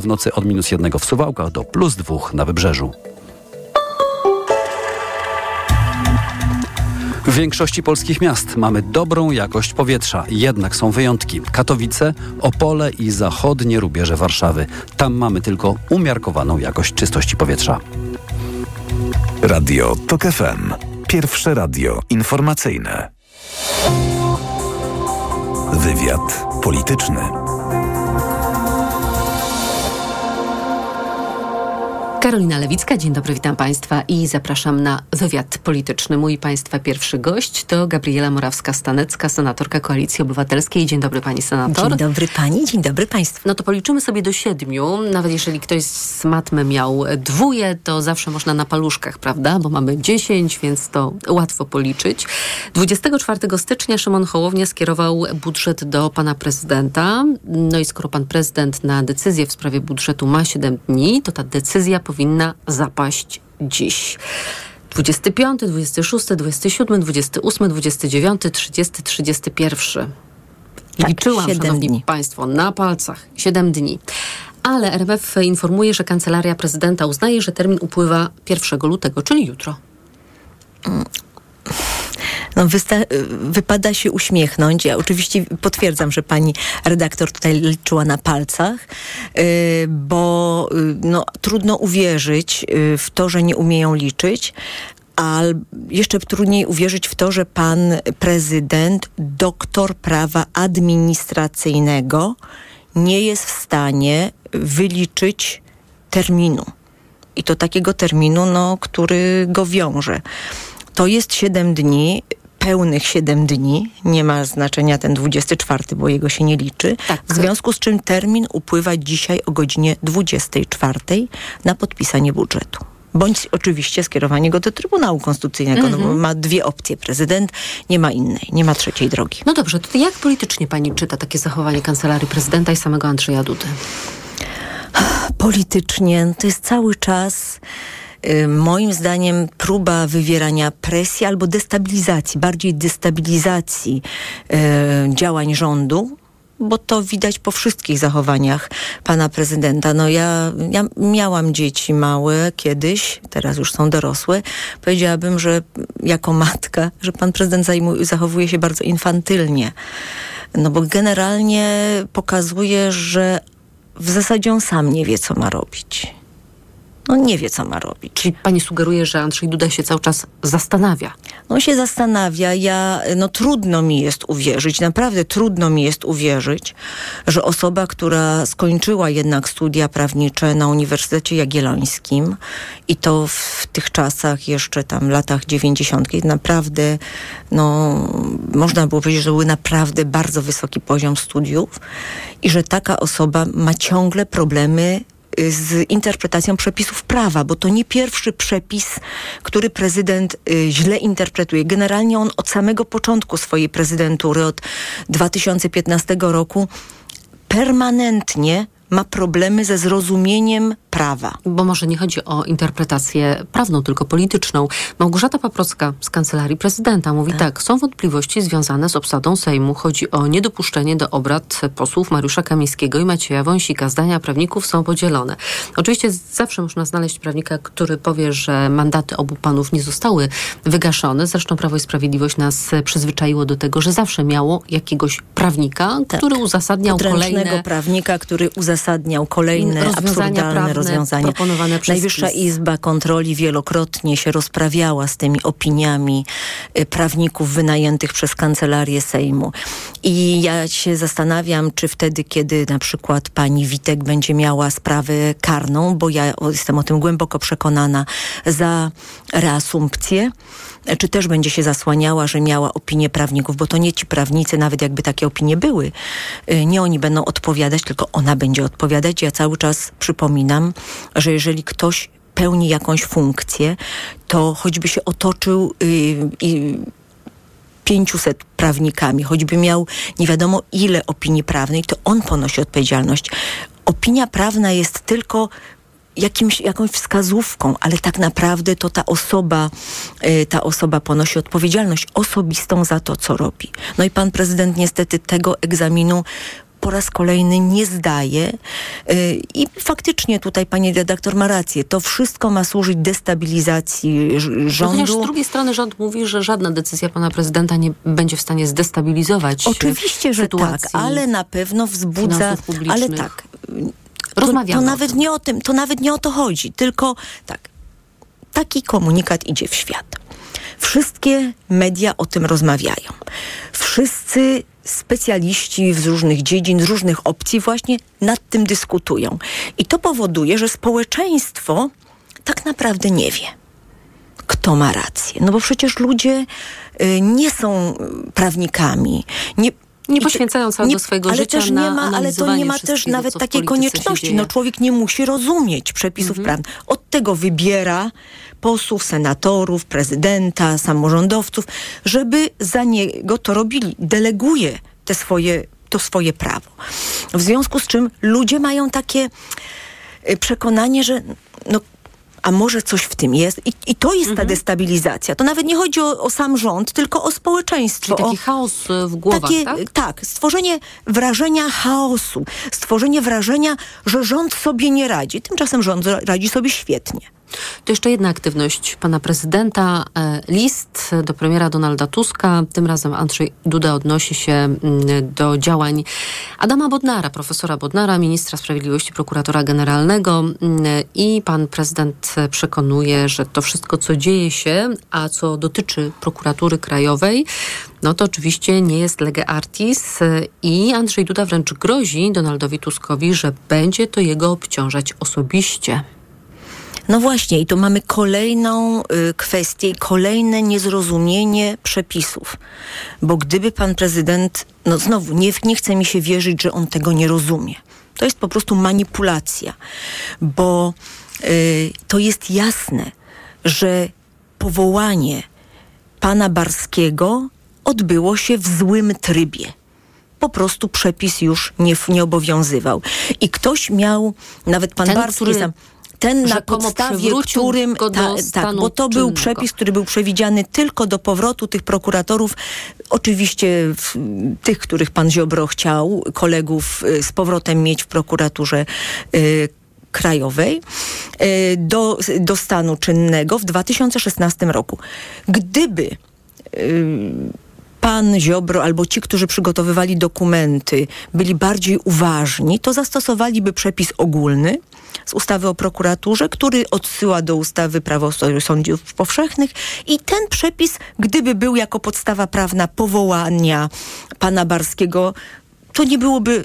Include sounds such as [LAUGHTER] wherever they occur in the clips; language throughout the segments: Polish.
W nocy od minus jednego w Suwałkach do plus dwóch na Wybrzeżu. W większości polskich miast mamy dobrą jakość powietrza, jednak są wyjątki. Katowice, Opole i zachodnie rubieże Warszawy. Tam mamy tylko umiarkowaną jakość czystości powietrza. Radio TOK FM. Pierwsze radio informacyjne. Wywiad polityczny. Karolina Lewicka, dzień dobry, witam Państwa i zapraszam na wywiad polityczny. Mój Państwa pierwszy gość to Gabriela Morawska-Stanecka, senatorka Koalicji Obywatelskiej. Dzień dobry Pani senator. Dzień dobry Pani, dzień dobry Państwu. No to policzymy sobie do siedmiu. Nawet jeżeli ktoś z matmy miał dwóje, to zawsze można na paluszkach, prawda? Bo mamy dziesięć, więc to łatwo policzyć. 24 stycznia Szymon Hołownia skierował budżet do Pana Prezydenta. No i skoro Pan Prezydent na decyzję w sprawie budżetu ma siedem dni, to ta decyzja powinna zapaść dziś. 25, 26, 27, 28, 29, 30, 31. Tak, Liczyłam, szanowni dni. państwo, na palcach. 7 dni. Ale RMF informuje, że kancelaria prezydenta uznaje, że termin upływa 1 lutego, czyli jutro. No, wypada się uśmiechnąć. Ja oczywiście potwierdzam, że pani redaktor tutaj liczyła na palcach, yy, bo yy, no, trudno uwierzyć yy, w to, że nie umieją liczyć. A jeszcze trudniej uwierzyć w to, że pan prezydent, doktor prawa administracyjnego, nie jest w stanie wyliczyć terminu. I to takiego terminu, no, który go wiąże. To jest 7 dni, pełnych 7 dni. Nie ma znaczenia ten 24, bo jego się nie liczy. Tak. W związku z czym termin upływa dzisiaj o godzinie 24 na podpisanie budżetu. Bądź oczywiście skierowanie go do Trybunału Konstytucyjnego, no bo ma dwie opcje. Prezydent nie ma innej, nie ma trzeciej drogi. No dobrze, to jak politycznie pani czyta takie zachowanie kancelarii prezydenta i samego Andrzeja Dudy? politycznie to jest cały czas moim zdaniem próba wywierania presji albo destabilizacji, bardziej destabilizacji y, działań rządu. Bo to widać po wszystkich zachowaniach pana prezydenta. No ja, ja miałam dzieci małe kiedyś, teraz już są dorosłe. Powiedziałabym, że jako matka, że pan prezydent zachowuje się bardzo infantylnie. No bo generalnie pokazuje, że w zasadzie on sam nie wie, co ma robić. No nie wie, co ma robić. Czyli pani sugeruje, że Andrzej Duda się cały czas zastanawia. On się zastanawia, ja, no trudno mi jest uwierzyć, naprawdę trudno mi jest uwierzyć, że osoba, która skończyła jednak studia prawnicze na Uniwersytecie Jagiellońskim i to w tych czasach, jeszcze tam latach 90., naprawdę, no, można było powiedzieć, że był naprawdę bardzo wysoki poziom studiów i że taka osoba ma ciągle problemy z interpretacją przepisów prawa, bo to nie pierwszy przepis, który prezydent y, źle interpretuje. Generalnie on od samego początku swojej prezydentury, od 2015 roku, permanentnie ma problemy ze zrozumieniem prawa. Bo może nie chodzi o interpretację prawną, tylko polityczną. Małgorzata Paprocka z Kancelarii Prezydenta mówi tak. są wątpliwości związane z obsadą Sejmu. Chodzi o niedopuszczenie do obrad posłów Mariusza Kamińskiego i Macieja Wąsika. Zdania prawników są podzielone. Oczywiście zawsze można znaleźć prawnika, który powie, że mandaty obu panów nie zostały wygaszone. Zresztą Prawo i Sprawiedliwość nas przyzwyczaiło do tego, że zawsze miało jakiegoś prawnika, który uzasadniał Podręcznego kolejne prawnika, który uzasadniał kolejne Rozwiązania absurdalne rozwiązania. Najwyższa PiS. Izba Kontroli wielokrotnie się rozprawiała z tymi opiniami y, prawników wynajętych przez Kancelarię Sejmu. I ja się zastanawiam, czy wtedy, kiedy na przykład pani Witek będzie miała sprawę karną, bo ja jestem o tym głęboko przekonana, za reasumpcję, czy też będzie się zasłaniała, że miała opinię prawników, bo to nie ci prawnicy, nawet jakby takie opinie były, y, nie oni będą odpowiadać, tylko ona będzie odpowiadać. Ja cały czas przypominam, że jeżeli ktoś pełni jakąś funkcję, to choćby się otoczył y, i 500 prawnikami, choćby miał nie wiadomo ile opinii prawnej, to on ponosi odpowiedzialność. Opinia prawna jest tylko jakimś, jakąś wskazówką, ale tak naprawdę to ta osoba, y, ta osoba ponosi odpowiedzialność osobistą za to, co robi. No i pan prezydent niestety tego egzaminu po raz kolejny nie zdaje. Y, I faktycznie tutaj pani redaktor ma rację. To wszystko ma służyć destabilizacji rządu. Chociaż z drugiej strony rząd mówi, że żadna decyzja pana prezydenta nie będzie w stanie zdestabilizować Oczywiście, że tak, ale na pewno wzbudza... Ale tak. Rozmawiamy. To, to nawet nie o tym, to nawet nie o to chodzi, tylko tak. Taki komunikat idzie w świat. Wszystkie media o tym rozmawiają. Wszyscy specjaliści z różnych dziedzin, z różnych opcji właśnie nad tym dyskutują. I to powoduje, że społeczeństwo tak naprawdę nie wie, kto ma rację. No bo przecież ludzie y, nie są prawnikami, nie, nie poświęcają całego nie, swojego ale życia też nie ma, Ale to nie ma też nawet takiej konieczności. No człowiek nie musi rozumieć przepisów mhm. prawnych. Od tego wybiera posłów, senatorów, prezydenta, samorządowców, żeby za niego to robili. Deleguje te swoje, to swoje prawo. W związku z czym ludzie mają takie y, przekonanie, że no, a może coś w tym jest. I, i to jest mhm. ta destabilizacja. To nawet nie chodzi o, o, sam rząd, tylko o społeczeństwo. Czyli taki o, chaos w głowach, takie, tak? Tak. Stworzenie wrażenia chaosu. Stworzenie wrażenia, że rząd sobie nie radzi. Tymczasem rząd radzi sobie świetnie. To jeszcze jedna aktywność pana prezydenta. E, list do premiera Donalda Tuska. Tym razem Andrzej Duda odnosi się mm, do działań Adama Bodnara, profesora Bodnara, ministra sprawiedliwości, prokuratora generalnego. Mm, I pan prezydent przekonuje, że to wszystko, co dzieje się, a co dotyczy prokuratury krajowej, no to oczywiście nie jest lege artis i Andrzej Duda wręcz grozi Donaldowi Tuskowi, że będzie to jego obciążać osobiście. No właśnie, i tu mamy kolejną y, kwestię, kolejne niezrozumienie przepisów. Bo gdyby pan prezydent, no znowu, nie, nie chce mi się wierzyć, że on tego nie rozumie. To jest po prostu manipulacja, bo y, to jest jasne, że powołanie pana Barskiego odbyło się w złym trybie po prostu przepis już nie, nie obowiązywał. I ktoś miał, nawet pan Ten, Barski który... sam ten na podstawie którym ta, tak, bo to był przepis, który był przewidziany tylko do powrotu tych prokuratorów, oczywiście w, tych, których pan Ziobro chciał, kolegów y, z powrotem mieć w prokuraturze y, krajowej y, do, do stanu czynnego w 2016 roku. Gdyby y, pan Ziobro albo ci, którzy przygotowywali dokumenty, byli bardziej uważni, to zastosowaliby przepis ogólny, z ustawy o prokuraturze, który odsyła do ustawy prawo o sądów powszechnych. I ten przepis, gdyby był jako podstawa prawna powołania pana Barskiego, to nie byłoby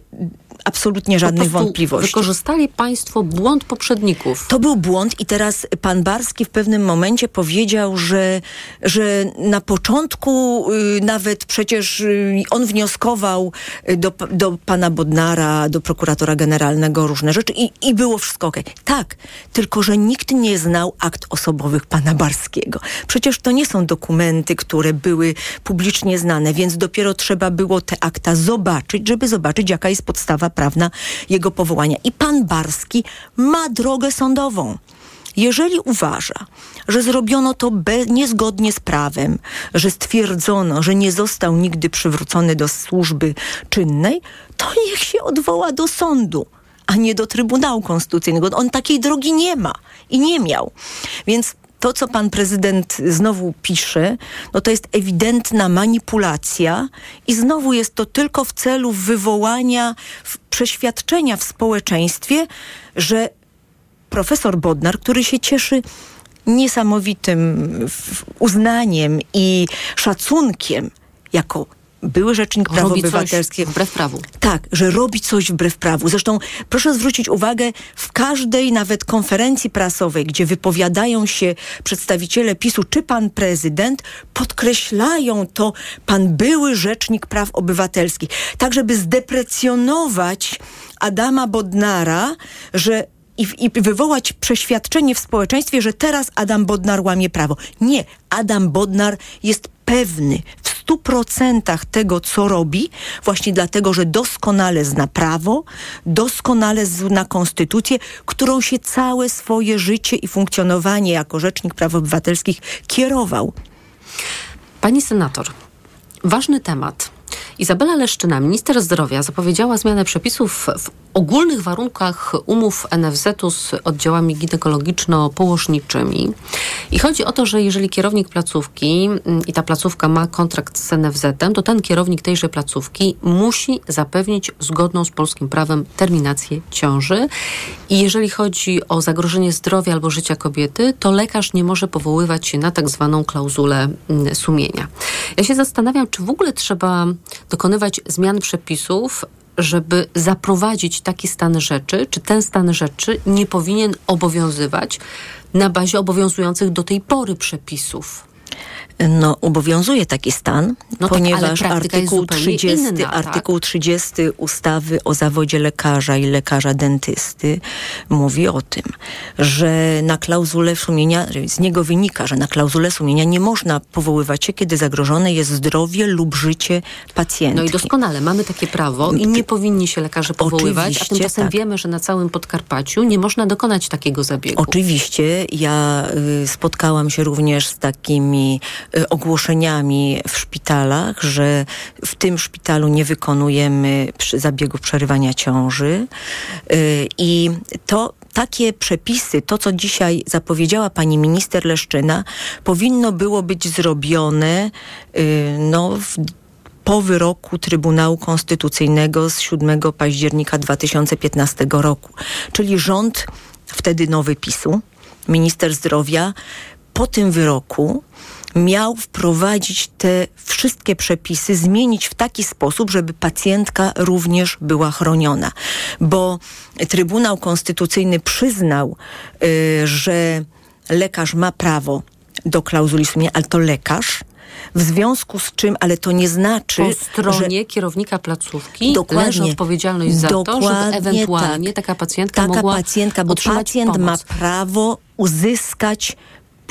absolutnie żadnych wątpliwości. Wykorzystali państwo błąd poprzedników. To był błąd i teraz pan Barski w pewnym momencie powiedział, że, że na początku y, nawet przecież y, on wnioskował y, do, do pana Bodnara, do prokuratora generalnego różne rzeczy i, i było wszystko ok. Tak, tylko że nikt nie znał akt osobowych pana Barskiego. Przecież to nie są dokumenty, które były publicznie znane, więc dopiero trzeba było te akta zobaczyć, żeby zobaczyć, jaka jest podstawa prawna jego powołania. I pan Barski ma drogę sądową. Jeżeli uważa, że zrobiono to be, niezgodnie z prawem, że stwierdzono, że nie został nigdy przywrócony do służby czynnej, to niech się odwoła do sądu, a nie do Trybunału Konstytucyjnego. On takiej drogi nie ma i nie miał. Więc to, co pan prezydent znowu pisze, no to jest ewidentna manipulacja i znowu jest to tylko w celu wywołania przeświadczenia w społeczeństwie, że profesor Bodnar, który się cieszy niesamowitym uznaniem i szacunkiem jako były rzecznik praw robi obywatelskich. wbrew prawu. Tak, że robi coś wbrew prawu. Zresztą proszę zwrócić uwagę, w każdej nawet konferencji prasowej, gdzie wypowiadają się przedstawiciele PiSu czy pan prezydent, podkreślają to pan były rzecznik praw obywatelskich. Tak, żeby zdeprecjonować Adama Bodnara, że i, i, wywołać przeświadczenie w społeczeństwie, że teraz Adam Bodnar łamie prawo. Nie, Adam Bodnar jest pewny w stu procentach tego, co robi, właśnie dlatego, że doskonale zna prawo, doskonale zna konstytucję, którą się całe swoje życie i funkcjonowanie jako Rzecznik Praw Obywatelskich kierował. Pani senator, ważny temat. Izabela Leszczyna, minister zdrowia, zapowiedziała zmianę przepisów w ogólnych warunkach umów NFZ-u z oddziałami ginekologiczno-położniczymi. I chodzi o to, że jeżeli kierownik placówki mm, i ta placówka ma kontrakt z NFZ-em, to ten kierownik tejże placówki musi zapewnić zgodną z polskim prawem terminację ciąży. I jeżeli chodzi o zagrożenie zdrowia albo życia kobiety, to lekarz nie może powoływać się na tak zwaną klauzulę mm, sumienia. Ja się zastanawiam, czy w ogóle trzeba dokonywać zmian przepisów, żeby zaprowadzić taki stan rzeczy, czy ten stan rzeczy nie powinien obowiązywać na bazie obowiązujących do tej pory przepisów. No, obowiązuje taki stan, No tak, ponieważ jest artykuł, zupełnie 30, inna, tak? artykuł 30 ustawy o zawodzie lekarza i lekarza dentysty mówi o tym, że na klauzulę sumienia, z niego wynika, że na klauzulę sumienia nie można powoływać się, kiedy zagrożone jest zdrowie lub życie pacjentki. No i doskonale, mamy takie prawo i nie powinni się lekarze powoływać, a Oczywiście, tymczasem tak. wiemy, że na całym Podkarpaciu nie można dokonać takiego zabiegu. Oczywiście, ja y, spotkałam się również z takimi ogłoszeniami w szpitalach, że w tym szpitalu nie wykonujemy zabiegu przerywania ciąży y, i to takie przepisy, to co dzisiaj zapowiedziała pani minister Leszczyna, powinno było być zrobione y, no, w po wyroku Trybunału Konstytucyjnego z 7 października 2015 roku. Czyli rząd, wtedy nowy PiSu, minister zdrowia, po tym wyroku miał wprowadzić te wszystkie przepisy, zmienić w taki sposób, żeby pacjentka również była chroniona. Bo Trybunał Konstytucyjny przyznał, y, że lekarz ma prawo do klauzuli sumienia, ale to lekarz, w związku z czym, ale to nie znaczy, Po stronie kierownika placówki leży odpowiedzialność za to, żeby Dokładnie ewentualnie tak. taka pacjentka Taka mogła pacjentka, bo pacjent ma pomoc. prawo uzyskać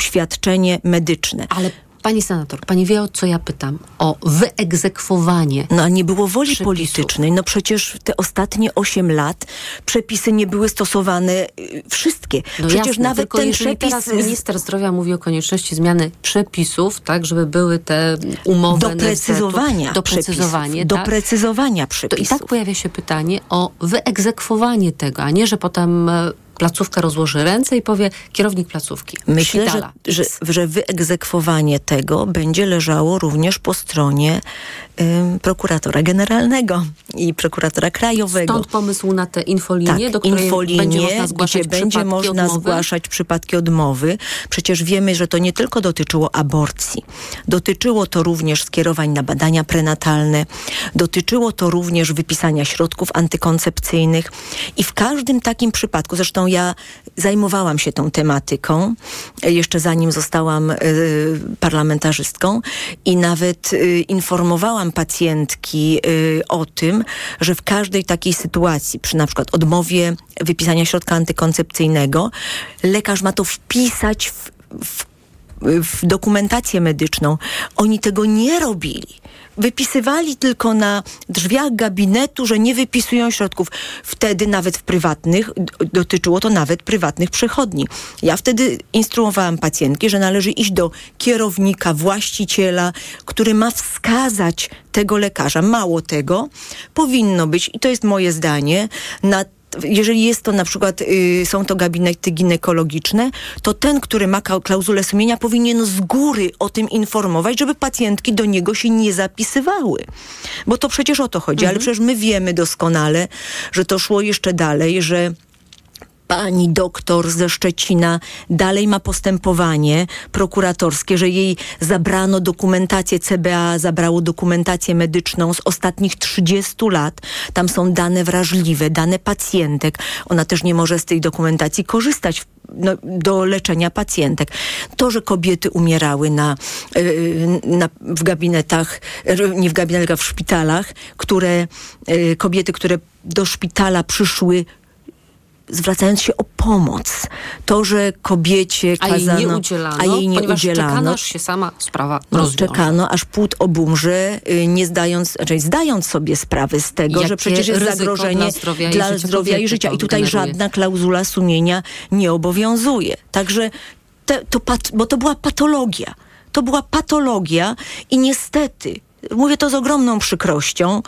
świadczenie medyczne. Ale pani senator, pani wie o co ja pytam? O wyegzekwowanie. No a nie było woli Przepisów. politycznej. No przecież te ostatnie 8 lat przepisy nie były stosowane y, wszystkie. No przecież jasne, nawet tylko ten przepis teraz minister zdrowia mówi o konieczności zmiany przepisów, tak, żeby były te umowy doprecyzowania NFZ-u, doprecyzowanie, przepisów, tak, doprecyzowania to i przepisów. tak pojawia się pytanie o wyegzekwowanie tego, a nie, że potem e, placówka rozłoży ręce i powie kierownik placówki. Myślę, że, że, że wyegzekwowanie tego będzie leżało również po stronie ym, prokuratora generalnego i prokuratora krajowego. Stąd pomysł na te infolinie, tak, do której infolinie, będzie można zgłaszać gdzie będzie można odmowy. zgłaszać przypadki odmowy. Przecież wiemy, że to nie tylko dotyczyło aborcji. Dotyczyło to również skierowań na badania prenatalne. Dotyczyło to również wypisania środków antykoncepcyjnych. I w każdym takim przypadku, zresztą ja zajmowałam się tą tematyką, e, jeszcze zanim zostałam y, parlamentarzystką i nawet y, informowałam pacjentki o tym, że w każdej takiej sytuacji, przy na przykład odmowie wypisania środka antykoncepcyjnego, lekarz ma to wpisać w, w w dokumentację medyczną. Oni tego nie robili. Wypisywali tylko na drzwiach gabinetu, że nie wypisują środków. Wtedy nawet w prywatnych, dotyczyło to nawet prywatnych przychodni. Ja wtedy instruowałam pacjentki, że należy iść do kierownika, właściciela, który ma wskazać tego lekarza. Mało tego, powinno być, i to jest moje zdanie, na jeżeli jest to na przykład, y, są to gabinety ginekologiczne, to ten, który ma klauzulę sumienia, powinien z góry o tym informować, żeby pacjentki do niego się nie zapisywały. Bo to przecież o to chodzi, ale przecież my wiemy doskonale, że to szło jeszcze dalej, że pani doktor ze Szczecina dalej ma postępowanie prokuratorskie, że jej zabrano dokumentację, CBA zabrało dokumentację medyczną z ostatnich 30 lat. Tam są dane wrażliwe, dane pacjentek. Ona też nie może z tej dokumentacji korzystać no, do leczenia pacjentek. To, że kobiety umierały na, yy, na, w gabinetach, yy, nie w gabinetach, w szpitalach, które, yy, kobiety, które do szpitala przyszły zwracając się o pomoc. To, że kobiecie A jej kazano... nie udzielano, a jej nie ponieważ udzielano. czekano, aż się sama sprawa No, rozwiąże. czekano, aż płód obumrze, y, nie zdając, znaczy zdając sobie sprawę z tego, Jakie że przecież jest zagrożenie dla zdrowia i dla życia zdrowia i życia. I tutaj generuje. żadna klauzula sumienia nie obowiązuje. Także, te, to bo to była patologia. To była patologia i niestety mówię to z ogromną przykrością,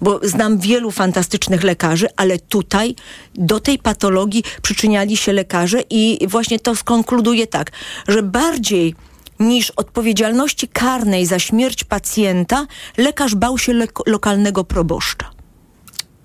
bo znam wielu fantastycznych lekarzy, ale tutaj do tej patologii przyczyniali się lekarze i właśnie to skonkluduje tak, że bardziej niż odpowiedzialności karnej za śmierć pacjenta, lekarz bał się lokalnego proboszcza.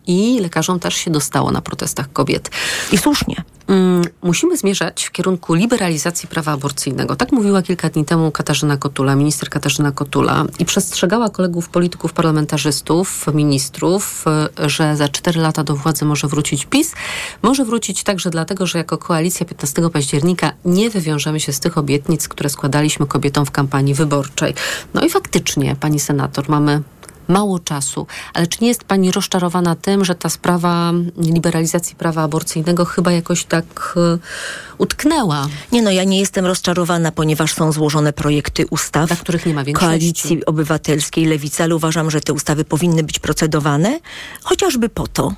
I lekarzom też się dostało na protestach kobiet. I słusznie. Mm, musimy zmierzać w kierunku liberalizacji prawa aborcyjnego. Tak mówiła kilka dni temu Katarzyna Kotula, minister Katarzyna Kotula i przestrzegała kolegów polityków, parlamentarzystów, ministrów, e, że za cztery lata do władzy może wrócić PiS. Może wrócić także dlatego, że jako koalicja 15 października nie wywiążemy się z tych obietnic, które składaliśmy kobietom w kampanii wyborczej. No i faktycznie, pani senator, mamy mało czasu. Ale czy nie jest pani rozczarowana tym, że ta sprawa liberalizacji prawa aborcyjnego chyba jakoś tak e, utknęła? Nie no, ja nie jestem rozczarowana, ponieważ są złożone projekty ustaw. Dla których nie ma większości. Koalicji Obywatelskiej, Lewicy, ale uważam, że te ustawy powinny być procedowane, chociażby po to,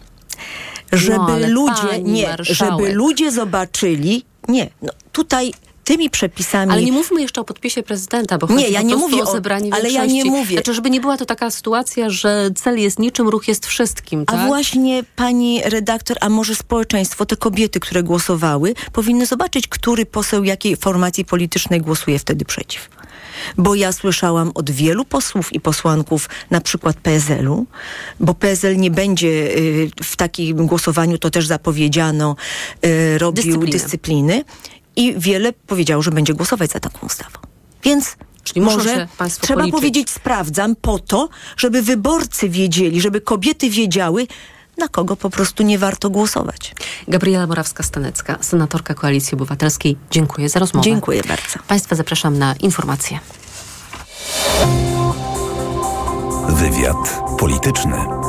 żeby no, ludzie, nie, marszałek. żeby ludzie zobaczyli, nie, no tutaj tymi przepisami. Ale nie mówmy jeszcze o podpisie prezydenta, bo nie, ja nie mówię o zebranie ale ja nie mówię. Znaczy, żeby nie była to taka sytuacja, że cel jest niczym, ruch jest wszystkim, tak? A właśnie pani redaktor, a może społeczeństwo, te kobiety, które głosowały, powinny zobaczyć, który poseł jakiej formacji politycznej głosuje wtedy przeciw. Bo ja słyszałam od wielu posłów i posłanków, na przykład PSL-u, bo PSL nie będzie y, w takim głosowaniu, to też zapowiedziano, y, robił dyscypliny i wiele powiedziało, że będzie głosować za taką ustawą. Więc Czyli może trzeba policzyć. powiedzieć sprawdzam po to, żeby wyborcy wiedzieli, żeby kobiety wiedziały, na kogo po prostu nie warto głosować. Gabriela Morawska-Stanecka, senatorka Koalicji Obywatelskiej. Dziękuję za rozmowę. Dziękuję bardzo. Państwa zapraszam na informacje. Wywiad polityczny.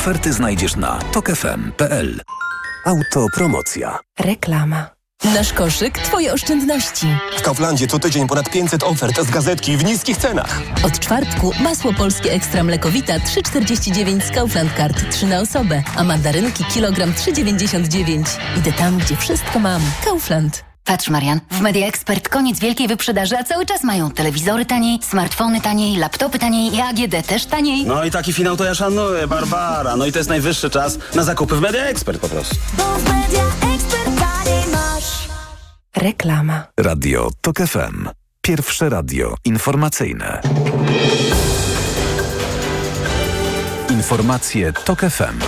oferty znajdziesz na tokefm.pl. Autopromocja. Reklama. Nasz koszyk, twoje oszczędności. W Kauflandzie co tydzień ponad 500 ofert z gazetki w niskich cenach. Od czwartku masło polskie ekstra mlekowita 3,49 z Kaufland Card 3 na osobę, a mandarynki kilogram 3,99. Idę tam, gdzie wszystko mam. Kaufland. Patrz, Marian, w Media Expert koniec wielkiej wyprzedaży, a cały czas mają telewizory taniej, smartfony taniej, laptopy taniej i AGD też taniej. No i taki finał to ja szanuję, Barbara. No i to jest najwyższy czas na zakupy w Media Expert po prostu. Reklama. Radio Tok FM. Pierwsze radio informacyjne. Informacje Tok FM.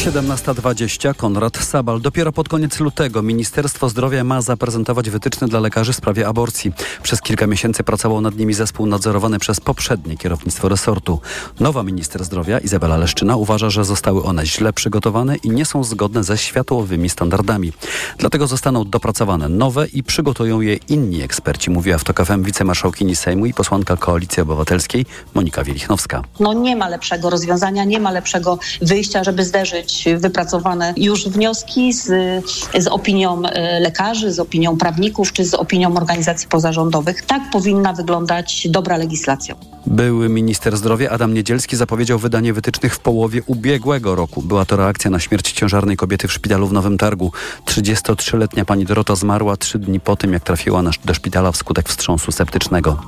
17.20 Konrad Sabal. Dopiero pod koniec lutego Ministerstwo Zdrowia ma zaprezentować wytyczne dla lekarzy w sprawie aborcji. Przez kilka miesięcy pracował nad nimi zespół nadzorowany przez poprzednie kierownictwo resortu. Nowa minister zdrowia Izabela Leszczyna uważa, że zostały one źle przygotowane i nie są zgodne ze światowymi standardami. Dlatego zostaną dopracowane nowe i przygotują je inni eksperci, mówiła w TOK FM wicemarszałkini Sejmu i posłanka Koalicji Obywatelskiej Monika Wielichnowska. No nie ma lepszego rozwiązania, nie ma lepszego wyjścia, żeby zderzyć wypracowane już wnioski z, z opinią e, lekarzy, z opinią prawników czy z opinią organizacji pozarządowych. Tak powinna wyglądać dobra legislacja. Były minister zdrowia Adam Niedzielski zapowiedział wydanie wytycznych w połowie ubiegłego roku. Była to reakcja na śmierć ciężarnej kobiety w szpitalu w Nowym Targu. 33-letnia pani Dorota zmarła trzy dni po tym, jak trafiła do szpitala wskutek wstrząsu septycznego.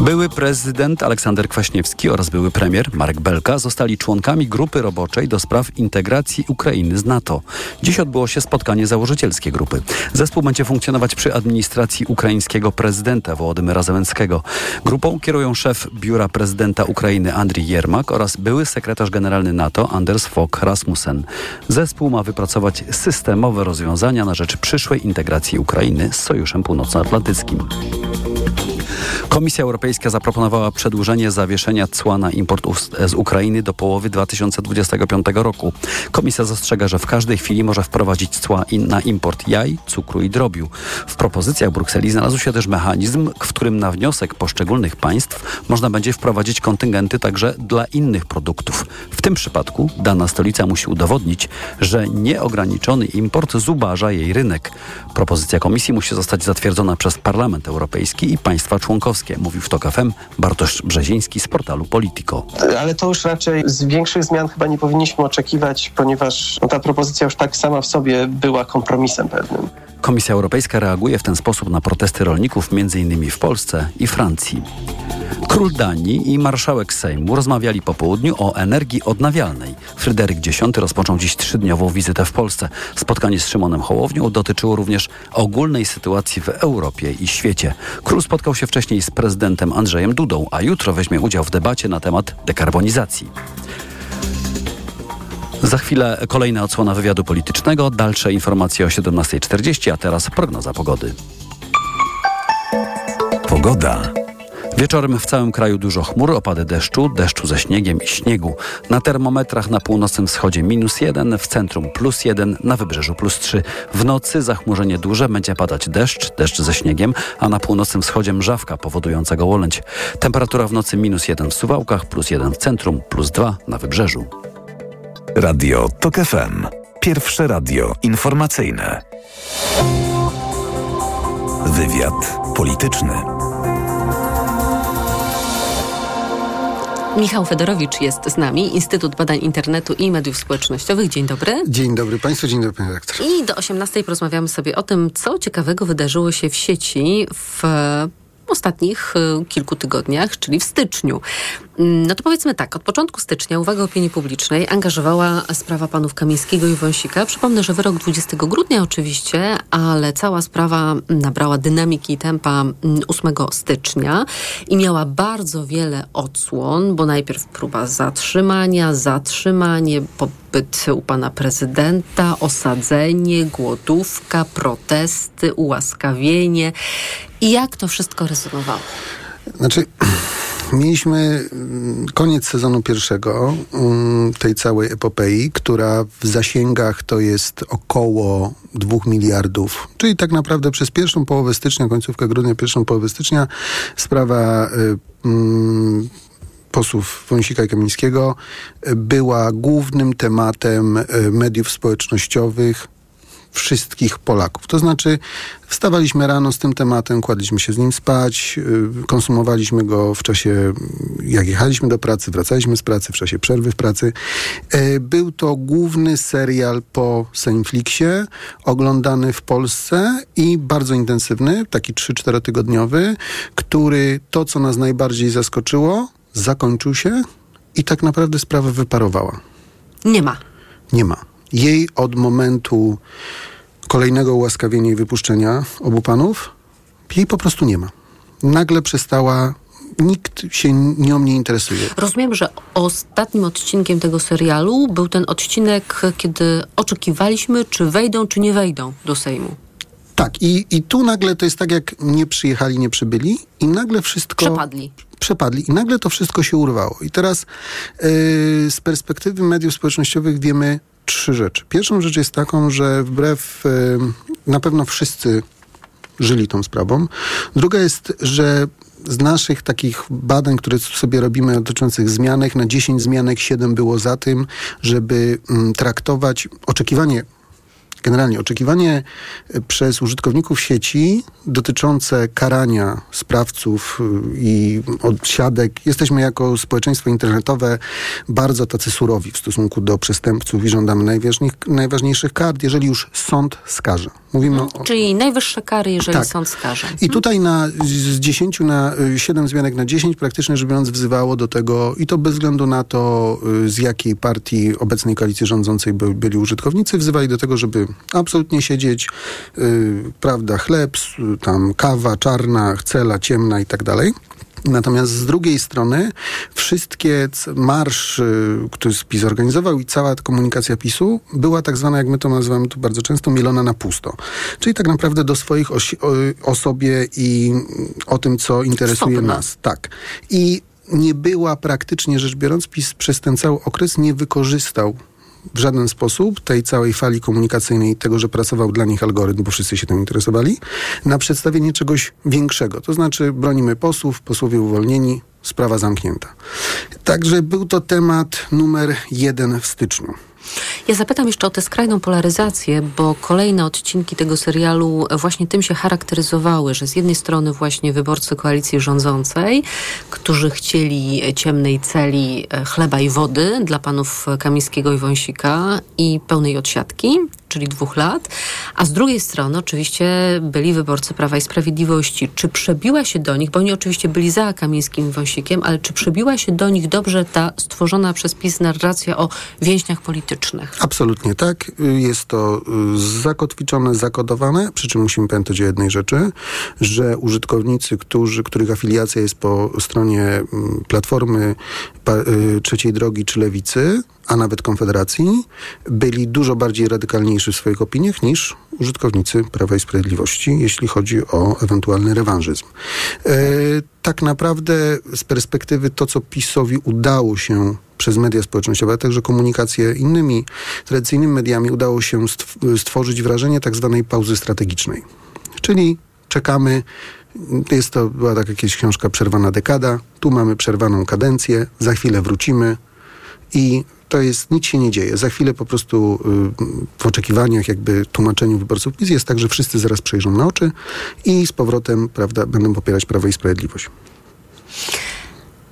Były prezydent Aleksander Kwaśniewski oraz były premier Marek Belka zostali członkami grupy roboczej do spraw integracji Ukrainy z NATO. Dziś odbyło się spotkanie założycielskie grupy. Zespół będzie funkcjonować przy administracji ukraińskiego prezydenta Wołodymyra Zełenskiego. Grupą kierują szef biura prezydenta Ukrainy Andrii Jermak oraz były sekretarz generalny NATO Anders Fogh Rasmussen. Zespół ma wypracować systemowe rozwiązania na rzecz przyszłej integracji Ukrainy z Sojuszem Północnoatlantyckim. Komisja Europejska zaproponowała przedłużenie zawieszenia cła na import z Ukrainy do połowy 2025 roku. Komisja zastrzega, że w każdej chwili może wprowadzić cła na import jaj, cukru i drobiu. W propozycjach Brukseli znalazł się też mechanizm, w którym na wniosek poszczególnych państw można będzie wprowadzić kontyngenty także dla innych produktów. W tym przypadku dana stolica musi udowodnić, że nieograniczony import zubaża jej rynek. Propozycja komisji musi zostać zatwierdzona przez Parlament Europejski i państwa członkowskie, mówił w TOK FM Bartosz Brzeziński z portalu Politico. Ale to już raczej z większych zmian chyba nie powinniśmy oczekiwać, ponieważ no, ta propozycja już tak sama w sobie była kompromisem pewnym. Komisja Europejska reaguje w ten sposób na protesty rolników m.in. w Polsce i Francji. Król Danii i marszałek Sejmu rozmawiali po południu o energii odnawialnej. Fryderyk X rozpoczął dziś trzydniową wizytę w Polsce. Spotkanie z Szymonem Hołownią dotyczyło również ogólnej sytuacji w Europie i świecie. Król spotkał się wcześniej z prezydentem Andrzejem Dudą, a jutro weźmie udział w debacie na temat dekarbonizacji. Za chwilę kolejna odsłona wywiadu politycznego, dalsze informacje o 17.40, a teraz prognoza pogody. Pogoda. Wieczorem w całym kraju dużo chmur, opady deszczu, deszczu ze śniegiem i śniegu. Na termometrach na północnym wschodzie minus jeden, w centrum plus jeden, na wybrzeżu plus trzy. W nocy zachmurzenie duże, będzie padać deszcz, deszcz ze śniegiem, a na północnym wschodzie mrzawka powodująca gołolęć. Temperatura w nocy minus jeden w Suwałkach, plus jeden w centrum, plus dwa na wybrzeżu. Radio TOK FM. Pierwsze radio informacyjne. Wywiad polityczny. Michał Fedorowicz jest z nami, Instytut Badań Internetu i Mediów Społecznościowych. Dzień dobry. Dzień dobry Państwu, dzień dobry Panie redaktor. I do 18 porozmawiamy sobie o tym, co ciekawego wydarzyło się w sieci w ostatnich y, kilku tygodniach, czyli w styczniu. Mm, no to powiedzmy tak, od początku stycznia uwagę opinii publicznej angażowała sprawa panów Kamińskiego i Wąsika. Przypomnę, że wyrok 20 grudnia oczywiście, ale cała sprawa nabrała dynamiki i tempa 8 mm, stycznia i miała bardzo wiele odsłon, bo najpierw próba zatrzymania, zatrzymanie, pobyt u pana prezydenta, osadzenie, głodówka, protesty, ułaskawienie. I jak to wszystko rezonowało? Znaczy, [CLEARS THROAT] mieliśmy mm, koniec sezonu pierwszego mm, tej całej epopei, która w zasięgach to jest około 2 miliardów, czyli tak naprawdę przez pierwszą połowę stycznia, końcówkę grudnia, pierwszą połowę stycznia sprawa y, mm, posłów Wąsika i Kamińskiego była głównym tematem y, mediów społecznościowych, wszystkich Polaków. To znaczy, wstawaliśmy rano z tym tematem, kładliśmy się z nim spać, y, konsumowaliśmy go w czasie, jak jechaliśmy do pracy, wracaliśmy z pracy, w czasie przerwy w pracy. Y, był to główny serial po Seinflixie, oglądany w Polsce i bardzo intensywny, taki 3-4 tygodniowy, który to, co nas najbardziej zaskoczyło, zakończył się i tak naprawdę sprawa wyparowała. Nie ma. Nie ma. Jej od momentu kolejnego ułaskawienia i wypuszczenia obu panów, jej po prostu nie ma. Nagle przestała nikt się nią nie interesuje. Rozumiem, że ostatnim odcinkiem tego serialu był ten odcinek, kiedy oczekiwaliśmy, czy wejdą, czy nie wejdą do Sejmu. Tak, i, i tu nagle to jest tak, jak nie przyjechali, nie przybyli i nagle wszystko... Przepadli. Przepadli i nagle to wszystko się urwało. I teraz yy, z perspektywy mediów społecznościowych wiemy trzy rzeczy. Pierwszą rzecz jest taką, że wbrew na pewno wszyscy żyli tą sprawą. Druga jest, że z naszych takich badań, które sobie robimy dotyczących zmianek, na 10 zmianek 7 było za tym, żeby mm, traktować oczekiwanie generalnie oczekiwanie e, przez użytkowników sieci dotyczące karania sprawców e, i odsiadek. Jesteśmy jako społeczeństwo internetowe bardzo tacy surowi w stosunku do przestępców i żądamy najważniejszych kar, jeżeli już sąd skaże. Mówimy o... Czyli najwyższe kary, jeżeli tak. sąd skaże. I tutaj na, z 10 na 7 e, zmianek na 10 praktycznie rzecz biorąc wzywało do tego i to bez względu na to, z jakiej partii obecnej koalicji rządzącej by, byli użytkownicy, wzywali do tego, żeby absolutnie siedzieć, yy, prawda, chleb, tam kawa czarna, cela ciemna i tak dalej. Natomiast z drugiej strony wszystkie marsz, który PiS organizował i cała komunikacja PiSu była tak zwana, jak my to nazywamy tu bardzo często, mielona na pusto. Czyli tak naprawdę do swoich osi- o, o sobie i o tym, co interesuje Wstopne. nas. Tak. I nie była praktycznie rzecz biorąc, PiS przez ten cały okres nie wykorzystał w żaden sposób tej całej fali komunikacyjnej, tego, że pracował dla nich algorytm, bo wszyscy się tym interesowali, na przedstawienie czegoś większego. To znaczy bronimy posłów, posłowie uwolnieni, sprawa zamknięta. Także był to temat numer jeden w styczniu. Ja zapytam jeszcze o tę skrajną polaryzację, bo kolejne odcinki tego serialu właśnie tym się charakteryzowały, że z jednej strony właśnie wyborcy koalicji rządzącej, którzy chcieli ciemnej celi e, chleba i wody dla panów Kamińskiego i Wąsika i pełnej odsiadki, czyli dwóch lat, a z drugiej strony oczywiście byli wyborcy Prawa i Sprawiedliwości. Czy przebiła się do nich, bo oni oczywiście byli za Kamińskim i Wąsikiem, ale czy przebiła się do nich dobrze ta stworzona przez PiS narracja o więźniach politycznych? Absolutnie tak. Jest to y, zakotwiczone, zakodowane, przy czym musimy pamiętać o jednej rzeczy, że użytkownicy, którzy, których afiliacja jest po stronie mm, Platformy, y, Trzeciej Drogi czy Lewicy, a nawet Konfederacji, byli dużo bardziej radykalniejsi w swoich opiniach niż użytkownicy Prawa i Sprawiedliwości, jeśli chodzi o ewentualny rewanżyzm. E, tak naprawdę z perspektywy to, co PiSowi udało się przez media społecznościowe, a także komunikację innymi tradycyjnymi mediami, udało się stw- stworzyć wrażenie tak zwanej pauzy strategicznej. Czyli czekamy, jest to, była taka jakaś książka Przerwana dekada, tu mamy przerwaną kadencję, za chwilę wrócimy i to jest, nic się nie dzieje. Za chwilę po prostu y, w oczekiwaniach, jakby tłumaczeniu wyborców PiS jest tak, że wszyscy zaraz przejrzą na oczy i z powrotem, prawda, będą popierać Prawo i Sprawiedliwość.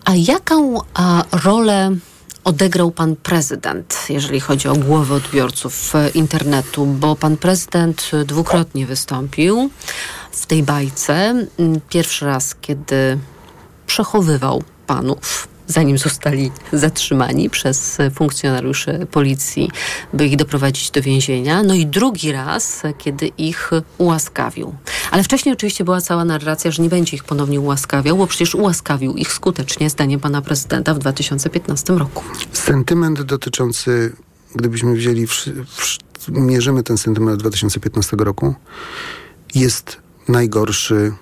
A jaką a, rolę odegrał pan prezydent, jeżeli chodzi o głowę odbiorców e, internetu? Bo pan prezydent e, dwukrotnie wystąpił w tej bajce. Mm, Pierwszy raz, kiedy przechowywał panów zanim zostali zatrzymani przez funkcjonariuszy policji, by ich doprowadzić do więzienia. No i drugi raz, kiedy ich ułaskawił. Ale wcześniej oczywiście była cała narracja, że nie będzie ich ponownie ułaskawiał, bo przecież ułaskawił ich skutecznie, zdaniem pana prezydenta, w 2015 roku. Sentyment dotyczący, gdybyśmy wzięli, wszy- wsz- mierzymy ten sentyment od 2015 roku, jest najgorszy,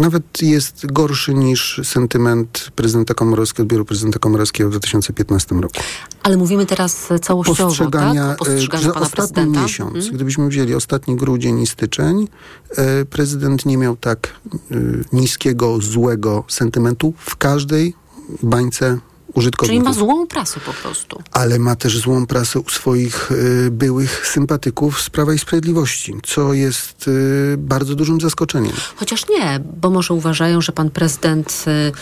nawet jest gorszy niż sentyment prezydenta Komorowskiego, odbioru prezydenta Komorowskiego w 2015 roku. Ale mówimy teraz całościowo, postrzegania, tak? O postrzeganiu e, pana ostatni prezydenta. miesiąc, Mhm. gdybyśmy wzięli ostatni grudzień i styczeń, e, prezydent nie miał tak e, niskiego, złego sentymentu w każdej bańce Czyli użytkowników. ma złą prasę po prostu. Ale ma też złą prasę u swoich e, byłych sympatyków z Prawa i Sprawiedliwości, co jest e, bardzo dużym zaskoczeniem. Chociaż nie, bo może uważają, że pan prezydent y,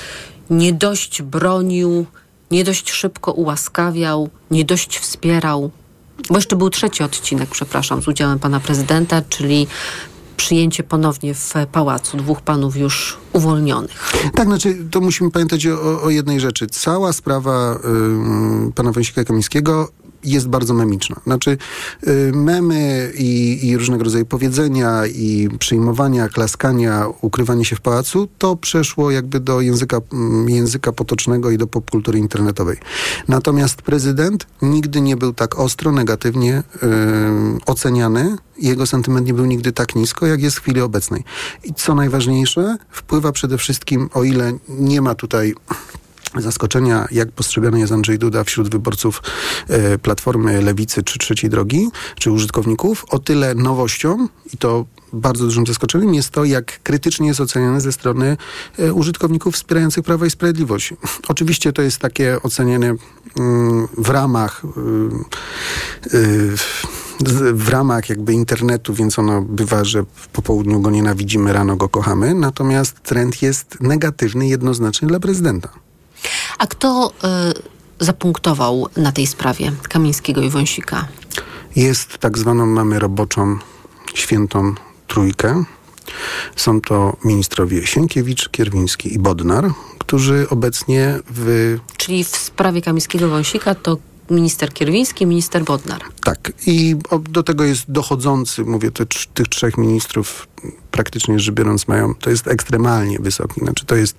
nie dość bronił, nie dość szybko ułaskawiał, nie dość wspierał. Bo jeszcze był trzeci odcinek, przepraszam, z udziałem pana prezydenta, czyli przyjęcie ponownie w pałacu dwóch panów już uwolnionych. Tak, znaczy to musimy pamiętać o, o- jednej rzeczy. Cała sprawa ym, pana Wąsika Kamińskiego jest bardzo memiczna. Znaczy y, memy i, i różnego rodzaju powiedzenia i przyjmowania, klaskania, ukrywanie się w pałacu, to przeszło jakby do języka, mm, języka potocznego i do popkultury internetowej. Natomiast prezydent nigdy nie był tak ostro, negatywnie ym, oceniany. Jego sentyment nie był nigdy tak nisko, jak jest w chwili obecnej. I co najważniejsze, wpływa przede wszystkim, o ile nie ma tutaj zaskoczenia, jak postrzegany jest Andrzej Duda wśród wyborców e, Platformy, Lewicy czy Trzeciej Drogi, czy użytkowników, o tyle nowością i to bardzo dużym zaskoczeniem jest to, jak krytycznie jest oceniany ze strony e, użytkowników wspierających Prawo i Sprawiedliwość. [LAUGHS] Oczywiście to jest takie ocenianie mm, w ramach y, y, z- w ramach jakby internetu, więc ono bywa, że w popołudniu go nienawidzimy, rano go kochamy, natomiast trend jest negatywny jednoznacznie dla prezydenta. A kto y, zapunktował na tej sprawie Kamińskiego i Wąsika? Jest tak zwaną, mamy roboczą, świętą trójkę. Są to ministrowie Sienkiewicz, Kierwiński i Bodnar, którzy obecnie w Czyli w sprawie Kamińskiego Wąsika to minister Kierwiński, minister Bodnar. Tak. I o, do tego jest dochodzący, mówię, te, tych trzech ministrów praktycznie rzecz biorąc mają, to jest ekstremalnie wysoki. Znaczy to jest,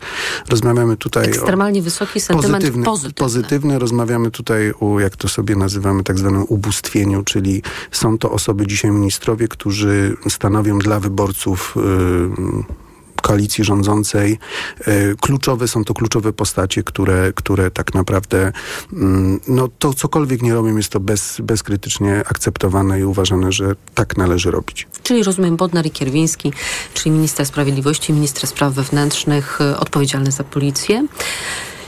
rozmawiamy tutaj Ekstremalnie wysoki sentyment pozytywny, pozytywny. pozytywny. Rozmawiamy tutaj o, jak to sobie nazywamy, tak zwanym ubóstwieniu, czyli są to osoby dzisiaj ministrowie, którzy stanowią dla wyborców y, koalicji rządzącej. Y, kluczowe są to kluczowe postacie, które, które tak naprawdę mm, no to cokolwiek nie robią, jest to bez, bezkrytycznie akceptowane i uważane, że tak należy robić. Czyli rozumiem Bodnar i Kierwiński, czyli minister sprawiedliwości, minister spraw wewnętrznych, y, odpowiedzialny za policję.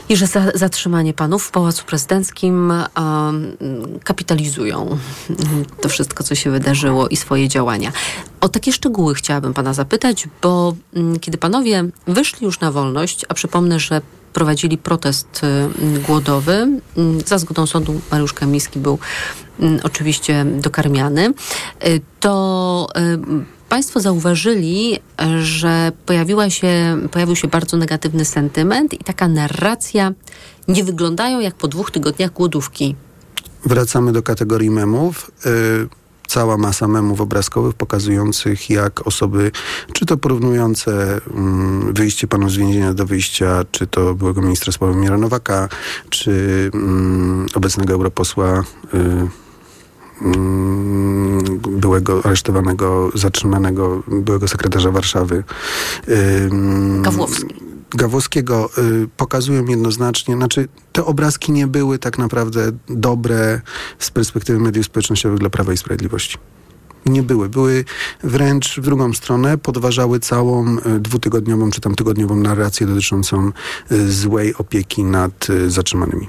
I że za, zatrzymanie panów w Pałacu Prezydenckim um, kapitalizują [LAUGHS] to wszystko, co się wydarzyło i swoje działania. O takie szczegóły chciałabym pana zapytać, bo um, kiedy panowie wyszli już na wolność, a przypomnę, że prowadzili protest y, głodowy. Y, za zgodą sądu Mariusz Kamiński był y, oczywiście dokarmiany. To Państwo zauważyli, że pojawiła się, pojawił się bardzo negatywny sentyment i taka narracja nie wyglądają jak po dwóch tygodniach głodówki. Wracamy do kategorii memów. Y cała masa memów obrazkowych pokazujących, jak osoby, czy to porównujące um, wyjście panów z więzienia do wyjścia, czy to byłego ministra Sławomira Nowaka, czy um, obecnego europosła y, byłego aresztowanego, zatrzymanego, byłego sekretarza Warszawy. Gawłowski. Gawłowskiego y, pokazują jednoznacznie, znaczy te obrazki nie były tak naprawdę dobre z perspektywy mediów społecznościowych dla Prawa i Sprawiedliwości. Nie były. Były wręcz w drugą stronę, podważały całą y, dwutygodniową czy tam tygodniową narrację dotyczącą y, złej opieki nad zatrzymanymi.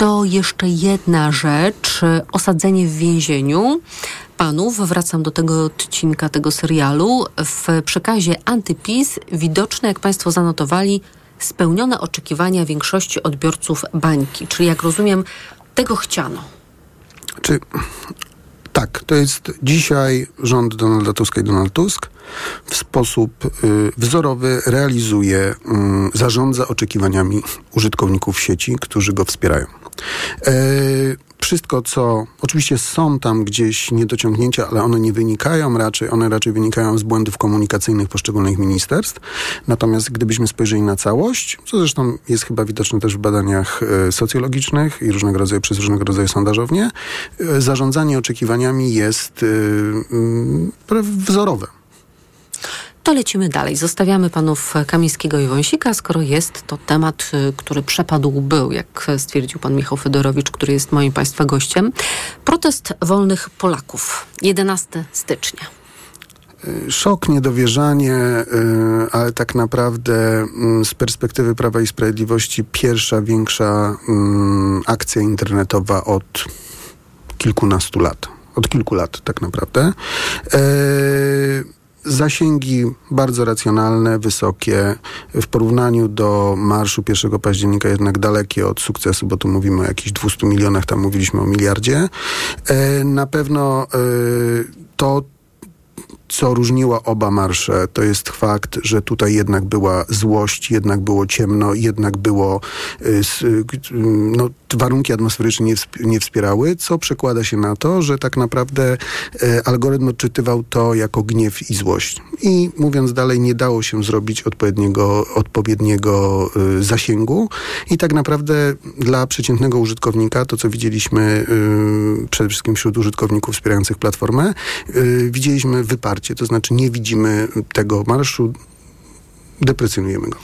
To jeszcze jedna rzecz, osadzenie w więzieniu panów, wracam do tego odcinka tego serialu, w przekazie Antypis widoczne, jak państwo zanotowali, spełnione oczekiwania większości odbiorców bańki. Czyli jak rozumiem, tego chciano. Czy tak, to jest dzisiaj rząd Donalda Tuska i Donald Tusk w sposób y, wzorowy realizuje, y, zarządza oczekiwaniami użytkowników sieci, którzy go wspierają. E, wszystko, co oczywiście są tam gdzieś niedociągnięcia, ale one nie wynikają raczej, one raczej wynikają z błędów komunikacyjnych poszczególnych ministerstw. Natomiast gdybyśmy spojrzeli na całość, co zresztą jest chyba widoczne też w badaniach e, socjologicznych i różnego rodzaju przez różnego rodzaju sondażownie, e, zarządzanie oczekiwaniami jest wzorowe. To lecimy dalej. Zostawiamy panów Kamińskiego i Wąsika, skoro jest to temat, y, który przepadł był, jak stwierdził pan Michał Fedorowicz, który jest moim państwa gościem. Protest wolnych Polaków. 11 stycznia. Y, szok, niedowierzanie, y, ale tak naprawdę mm, z perspektywy Prawa i Sprawiedliwości pierwsza większa mm, akcja internetowa od kilkunastu lat. Od kilku lat tak naprawdę. Zasięgi bardzo racjonalne, wysokie. W porównaniu do marszu 1 października jednak dalekie od sukcesu, bo tu mówimy o jakichś 200 milionach, tam mówiliśmy o miliardzie. E, na pewno e, to co różniło oba marsze, to jest fakt, że tutaj jednak była złość, jednak było ciemno, jednak było y, no, warunki atmosferyczne nie, nie wspierały, co przekłada się na to, że tak naprawdę algorytm odczytywał to jako gniew i złość. I mówiąc dalej, nie dało się zrobić odpowiedniego, odpowiedniego y, zasięgu i tak naprawdę dla przeciętnego użytkownika, to co widzieliśmy y, przede wszystkim wśród użytkowników wspierających platformę, widzieliśmy wyparcie, to znaczy nie widzimy tego marszu, deprecjonujemy go.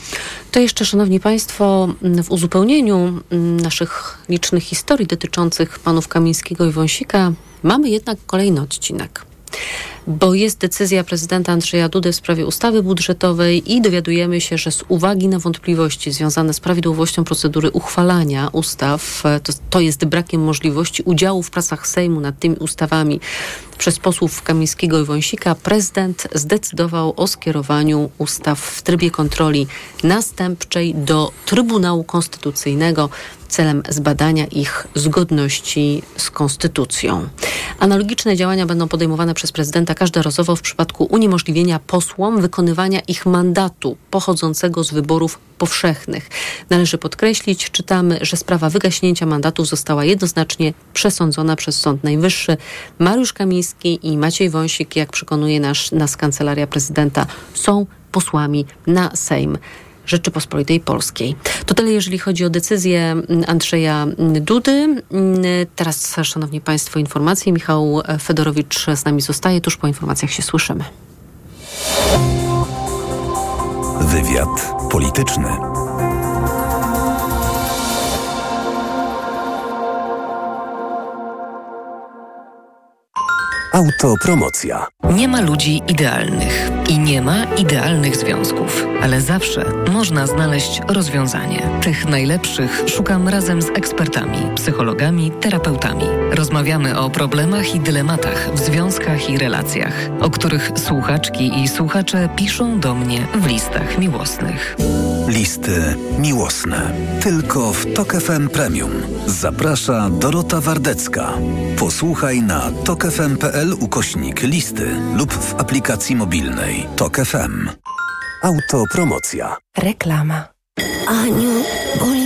To jeszcze, Szanowni Państwo, w uzupełnieniu naszych licznych historii dotyczących panów Kamińskiego i Wąsika mamy jednak kolejny odcinek bo jest decyzja prezydenta Andrzeja Dudy w sprawie ustawy budżetowej i dowiadujemy się, że z uwagi na wątpliwości związane z prawidłowością procedury uchwalania ustaw, to, to jest brakiem możliwości udziału w pracach Sejmu nad tymi ustawami przez posłów Kamińskiego i Wąsika, prezydent zdecydował o skierowaniu ustaw w trybie kontroli następczej do Trybunału Konstytucyjnego celem zbadania ich zgodności z konstytucją. Analogiczne działania będą podejmowane przez prezydenta każdorazowo w przypadku uniemożliwienia posłom wykonywania ich mandatu pochodzącego z wyborów powszechnych. Należy podkreślić, czytamy, że sprawa wygaśnięcia mandatów została jednoznacznie przesądzona przez Sąd Najwyższy. Mariusz Kamiński i Maciej Wąsik, jak przekonuje nas, nas Kancelaria Prezydenta, są posłami na Sejm. Rzeczypospolitej Polskiej. To tyle, jeżeli chodzi o decyzję Andrzeja Dudy. Teraz, Szanowni Państwo, informacje. Michał Fedorowicz z nami zostaje. Tuż po informacjach się słyszymy. Wywiad polityczny. Autopromocja. Nie ma ludzi idealnych i nie ma idealnych związków, ale zawsze można znaleźć rozwiązanie. Tych najlepszych szukam razem z ekspertami, psychologami, terapeutami. Rozmawiamy o problemach i dylematach w związkach i relacjach, o których słuchaczki i słuchacze piszą do mnie w listach miłosnych. Listy miłosne. Tylko w Tok FM Premium. Zaprasza Dorota Wardecka. Posłuchaj na tokefm.pl ukośnik listy lub w aplikacji mobilnej Tok FM. Autopromocja. Reklama. Aniu, boli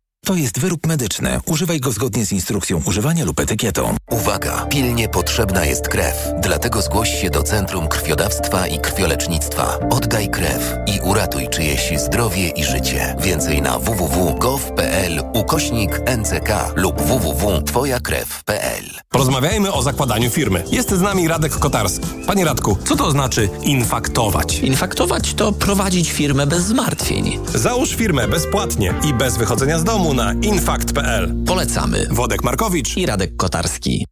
To jest wyrób medyczny. Używaj go zgodnie z instrukcją używania lub etykietą. Uwaga! Pilnie potrzebna jest krew. Dlatego zgłoś się do Centrum Krwiodawstwa i Krwiolecznictwa. Oddaj krew i uratuj czyjeś zdrowie i życie. Więcej na www.gov.pl ukośnik NCK lub www.twojakrew.pl Porozmawiajmy o zakładaniu firmy. Jest z nami Radek Kotarski. Panie Radku, co to znaczy infaktować? Infaktować to prowadzić firmę bez zmartwień. Załóż firmę bezpłatnie i bez wychodzenia z domu na infakt.pl. Polecamy. Wodek Markowicz i Radek Kotarski.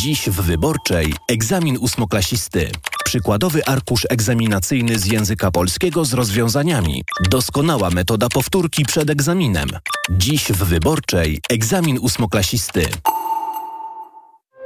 Dziś w Wyborczej egzamin ósmoklasisty. Przykładowy arkusz egzaminacyjny z języka polskiego z rozwiązaniami. Doskonała metoda powtórki przed egzaminem. Dziś w Wyborczej egzamin ósmoklasisty.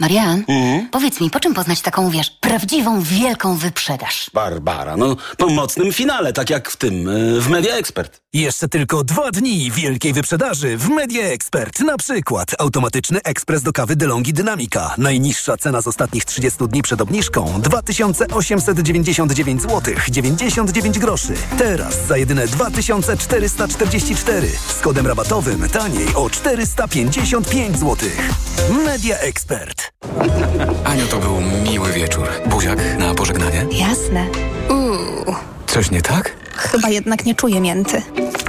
Marian, powiedz mi, po czym poznać taką, wiesz, prawdziwą, wielką wyprzedaż? Barbara, no po mocnym finale, tak jak w tym, y, w Media Expert. Jeszcze tylko dwa dni wielkiej wyprzedaży w Media Expert. Na przykład automatyczny ekspres do kawy DeLonghi Dynamika. Najniższa cena z ostatnich 30 dni przed obniżką 2899 zł 99 groszy. Teraz za jedyne 2444 z kodem rabatowym taniej o 455 zł. Media Expert. [LAUGHS] Aniu, to był miły wieczór. Buziak na pożegnanie? Jasne. Uuu, Coś nie tak? chyba jednak nie czuję mięty.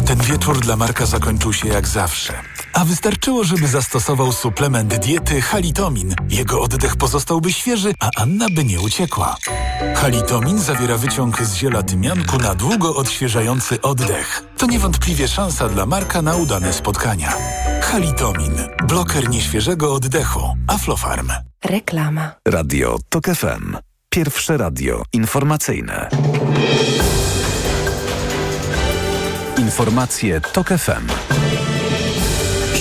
Ten wieczór dla Marka zakończył się jak zawsze. A wystarczyło, żeby zastosował suplement diety Halitomin. Jego oddech pozostałby świeży, a Anna by nie uciekła. Halitomin zawiera wyciąg z ziela tymianku na długo odświeżający oddech. To niewątpliwie szansa dla Marka na udane spotkania. Halitomin. Bloker nieświeżego oddechu. Aflofarm. Reklama. Radio TOK FM. Pierwsze radio informacyjne. Informacje TOK FM.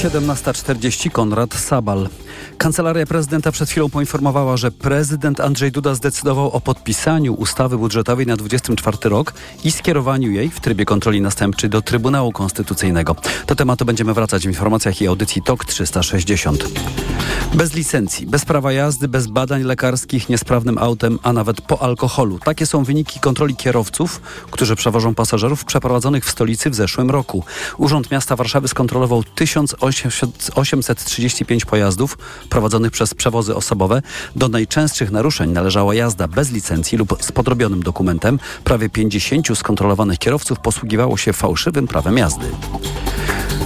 17.40 Konrad Sabal. Kancelaria prezydenta przed chwilą poinformowała, że prezydent Andrzej Duda zdecydował o podpisaniu ustawy budżetowej na 24 rok i skierowaniu jej w trybie kontroli następczej do Trybunału Konstytucyjnego. Do tematu będziemy wracać w informacjach i audycji TOK 360. Bez licencji, bez prawa jazdy, bez badań lekarskich, niesprawnym autem, a nawet po alkoholu. Takie są wyniki kontroli kierowców, którzy przewożą pasażerów przeprowadzonych w stolicy w zeszłym roku. Urząd Miasta Warszawy skontrolował 1835 pojazdów, prowadzonych przez przewozy osobowe. Do najczęstszych naruszeń należała jazda bez licencji lub z podrobionym dokumentem. Prawie 50 skontrolowanych kierowców posługiwało się fałszywym prawem jazdy.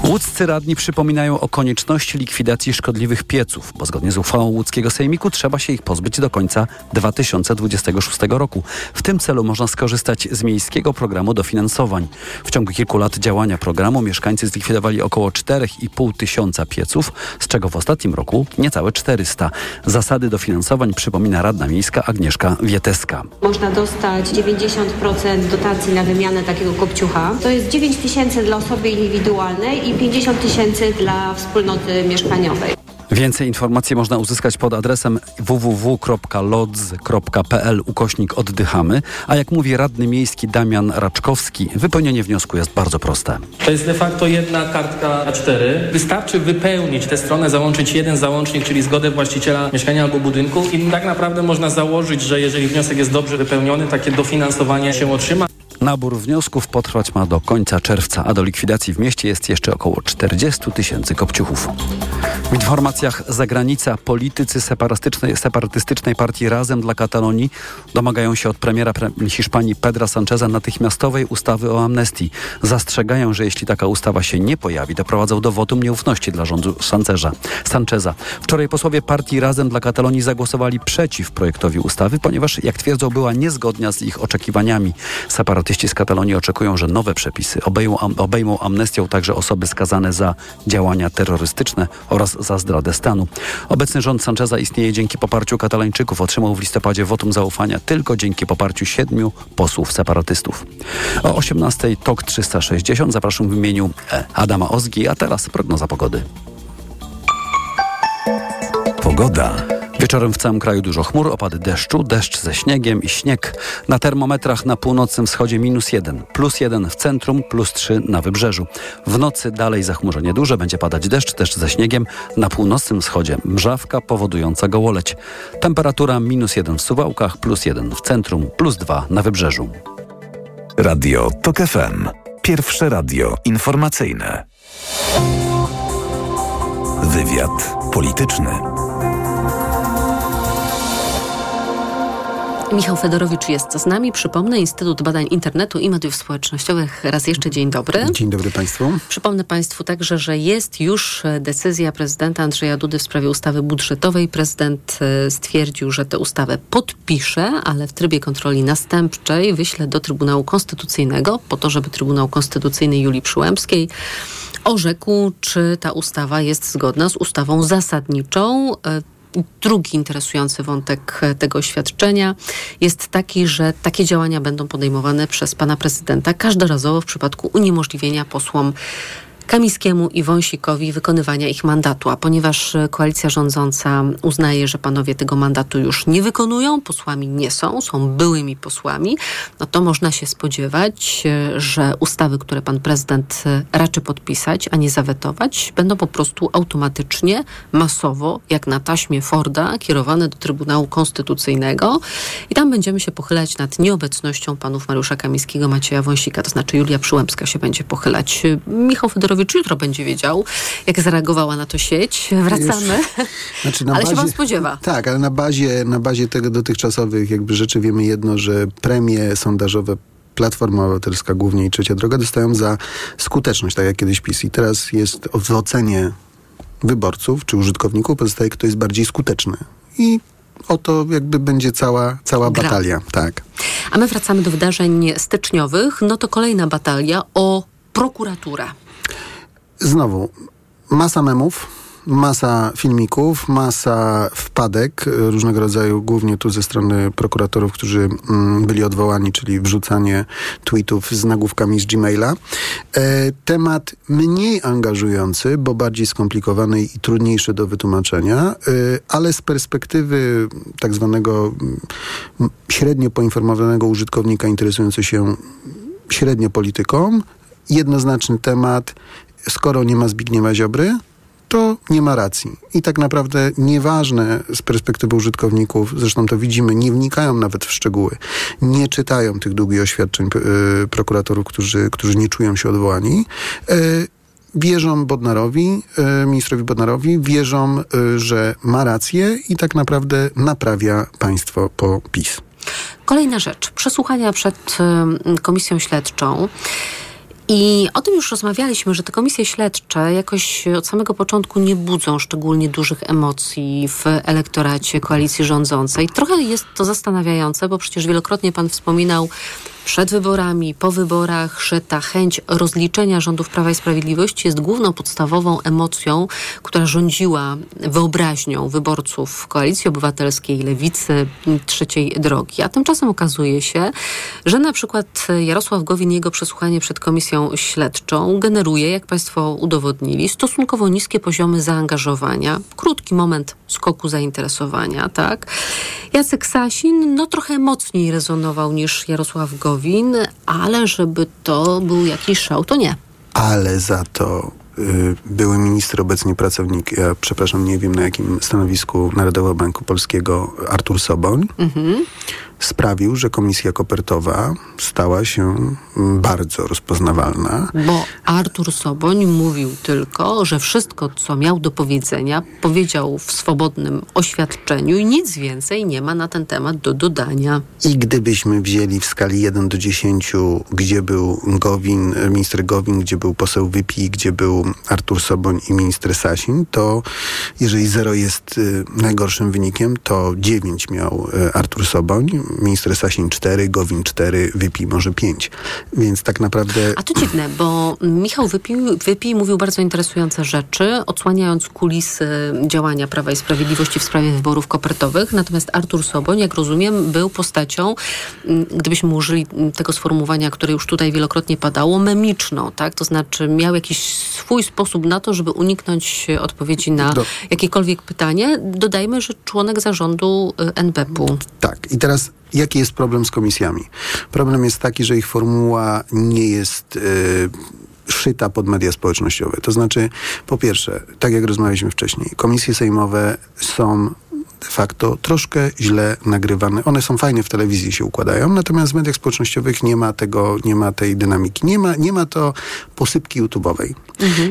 Łódzcy radni przypominają o konieczności likwidacji szkodliwych pieców, bo zgodnie z uchwałą łódzkiego sejmiku trzeba się ich pozbyć do końca 2026 roku. W tym celu można skorzystać z miejskiego programu dofinansowań. W ciągu kilku lat działania programu mieszkańcy zlikwidowali około 4,5 tysiąca pieców, z czego w ostatnim roku niecałe 400. Zasady dofinansowań przypomina radna miejska Agnieszka Wieteska. Można dostać 90% dotacji na wymianę takiego kopciucha. To jest 9 tysięcy dla osoby indywidualnej i 50 tysięcy dla wspólnoty mieszkaniowej. Więcej informacji można uzyskać pod adresem www.lodz.pl ukośnik oddychamy, a jak mówi radny miejski Damian Raczkowski, wypełnienie wniosku jest bardzo proste. To jest de facto jedna kartka A4. Wystarczy wypełnić tę stronę, załączyć jeden załącznik, czyli zgodę właściciela mieszkania albo budynku i tak naprawdę można założyć, że jeżeli wniosek jest dobrze wypełniony, takie dofinansowanie się otrzyma. Nabór wniosków potrwać ma do końca czerwca, a do likwidacji w mieście jest jeszcze około 40 tysięcy kopciuchów. W informacjach zagranica politycy separatystycznej, separatystycznej partii Razem dla Katalonii domagają się od premiera pre Hiszpanii Pedra Sancheza natychmiastowej ustawy o amnestii. Zastrzegają, że jeśli taka ustawa się nie pojawi, doprowadzą do wotum nieufności dla rządu Sancheza. Sancheza. Wczoraj posłowie partii Razem dla Katalonii zagłosowali przeciw projektowi ustawy, ponieważ, jak twierdzą, była niezgodna z ich oczekiwaniami. Separatyści z Katalonii oczekują, że nowe przepisy obejmą, obejmą amnestią także osoby skazane za działania terrorystyczne oraz za zdradę stanu. Obecny rząd Sancheza istnieje dzięki poparciu Katalończyków. Otrzymał w listopadzie wotum zaufania tylko dzięki poparciu siedmiu posłów separatystów. O 18 TOK 360 zapraszam w imieniu e, Adama Ozgi, a teraz prognoza pogody. Pogoda. Wieczorem w całym kraju dużo chmur, opady deszczu, deszcz ze śniegiem i śnieg. Na termometrach na północnym wschodzie minus jeden, plus jeden w centrum, plus trzy na wybrzeżu. W nocy dalej zachmurzenie duże, będzie padać deszcz, deszcz ze śniegiem. Na północnym wschodzie mrzawka powodująca gołoleć. Temperatura minus jeden w Suwałkach, plus jeden w centrum, plus dwa na wybrzeżu. Radio TOK FM. Pierwsze radio informacyjne. Wywiad polityczny. Michał Fedorowicz jest z nami. Przypomnę, Instytut Badań Internetu i Mediów Społecznościowych. Raz jeszcze dzień dobry. Dzień dobry Państwu. Przypomnę Państwu także, że jest już decyzja prezydenta Andrzeja Dudy w sprawie ustawy budżetowej. Prezydent e, stwierdził, że tę ustawę podpisze, ale w trybie kontroli następczej wyśle do Trybunału Konstytucyjnego po to, żeby Trybunał Konstytucyjny Julii Przyłębskiej orzekł, czy ta ustawa jest zgodna z ustawą zasadniczą. E, Drugi interesujący wątek tego oświadczenia jest taki, że takie działania będą podejmowane przez pana prezydenta każdorazowo w przypadku uniemożliwienia posłom Kamińskiemu i Wąsikowi wykonywania ich mandatu. A ponieważ koalicja rządząca uznaje, że panowie tego mandatu już nie wykonują, posłami nie są, są byłymi posłami, no to można się spodziewać, że ustawy, które pan prezydent raczy podpisać, a nie zawetować, będą po prostu automatycznie, masowo, jak na taśmie Forda, kierowane do Trybunału Konstytucyjnego i tam będziemy się pochylać nad nieobecnością panów Mariusza Kamińskiego, Macieja Wąsika, to znaczy Julia Przyłębska się będzie pochylać. Michał Fedorowicz jutro będzie wiedział, jak zareagowała na to sieć. Wracamy. [LAUGHS] Znaczy ale bazie, się pan spodziewa. Tak, ale na bazie, na bazie tego dotychczasowych jakby rzeczy wiemy jedno, że premie sondażowe Platforma Obywatelska głównie i Trzecia Droga dostają za skuteczność, tak jak kiedyś PiS. I teraz jest w ocenie wyborców czy użytkowników pozostaje kto jest bardziej skuteczny. I oto jakby będzie cała, cała Gra. batalia. Tak. A my wracamy do wydarzeń styczniowych. No to kolejna batalia o prokuraturę. Znowu, masa memów, masa filmików, masa wpadek y, różnego rodzaju, głównie tu ze strony prokuratorów, którzy mm, byli odwołani, czyli wrzucanie tweetów z nagłówkami z Gmaila. E, temat mniej angażujący, bo bardziej skomplikowany i trudniejszy do wytłumaczenia, y, ale z perspektywy tak zwanego mm, średnio poinformowanego użytkownika interesującego się średnio polityką, jednoznaczny temat, skoro nie ma Zbigniewa Ziobry, to nie ma racji. I tak naprawdę nieważne z perspektywy użytkowników, zresztą to widzimy, nie wnikają nawet w szczegóły, nie czytają tych długich oświadczeń y, prokuratorów, którzy, którzy nie czują się odwołani. Y, wierzą Bodnarowi, e, ministrowi Bodnarowi, wierzą, że ma rację i tak naprawdę naprawia państwo po PiS. Kolejna rzecz. Przesłuchania przed komisją śledczą. I o tym już rozmawialiśmy, że te komisje śledcze jakoś od samego początku nie budzą szczególnie dużych emocji w elektoracie koalicji rządzącej. Trochę jest to zastanawiające, bo przecież wielokrotnie pan wspominał przed wyborami, po wyborach, że ta chęć rozliczenia rządów Prawa i Sprawiedliwości jest główną podstawową emocją, która rządziła wyobraźnią wyborców Koalicji Obywatelskiej, Lewicy, Trzeciej Drogi. A tymczasem okazuje się, że na przykład Jarosław Gowin, jego przesłuchanie przed komisją śledczą generuje, jak Państwo udowodnili, stosunkowo niskie poziomy zaangażowania, krótki moment skoku zainteresowania, tak? Jacek Sasin, no trochę mocniej rezonował niż Jarosław Gowin, ale żeby to był jakiś szał, to nie. Ale za to y, były minister, obecnie pracownik, ja przepraszam, nie wiem na jakim stanowisku Narodowego Banku Polskiego, Artur Soboń, Mhm. Sprawił, że komisja kopertowa stała się mm, bardzo rozpoznawalna. Bo Artur Soboń mówił tylko, że wszystko, co miał do powiedzenia, powiedział w swobodnym oświadczeniu i nic więcej nie ma na ten temat do dodania. I gdybyśmy wzięli w skali 1 do 10, gdzie był Gowin, minister Gowin, gdzie był poseł Wypi, gdzie był Artur Soboń i minister Sasin, to jeżeli 0 jest y, najgorszym wynikiem, to 9 miał y, Artur Soboń, minister Sasin 4, Gowin 4, Wypi może 5. Więc tak naprawdę... A to dziwne, bo Michał Wypij, Wypij mówił bardzo interesujące rzeczy, odsłaniając kulisy działania Prawa i Sprawiedliwości w sprawie wyborów kopertowych. Natomiast Artur Soboń, jak rozumiem, był postacią, gdybyśmy użyli tego sformułowania, które już tutaj wielokrotnie padało, memiczną, tak? To znaczy miał jakiś swój sposób na to, żeby uniknąć odpowiedzi na Do- jakiekolwiek pytanie. Dodajmy, że członek zarządu y, NBP-u. Tak. I teraz jaki jest problem z komisjami? Problem jest taki, że ich formuła nie jest y, szyta pod media społecznościowe. To znaczy, po pierwsze, tak jak rozmawialiśmy wcześniej, komisje sejmowe są de facto troszkę źle nagrywane. One są fajne w telewizji, się układają, natomiast w mediach społecznościowych nie ma tego, nie ma tej dynamiki. Nie ma, nie ma to posypki YouTube'owej.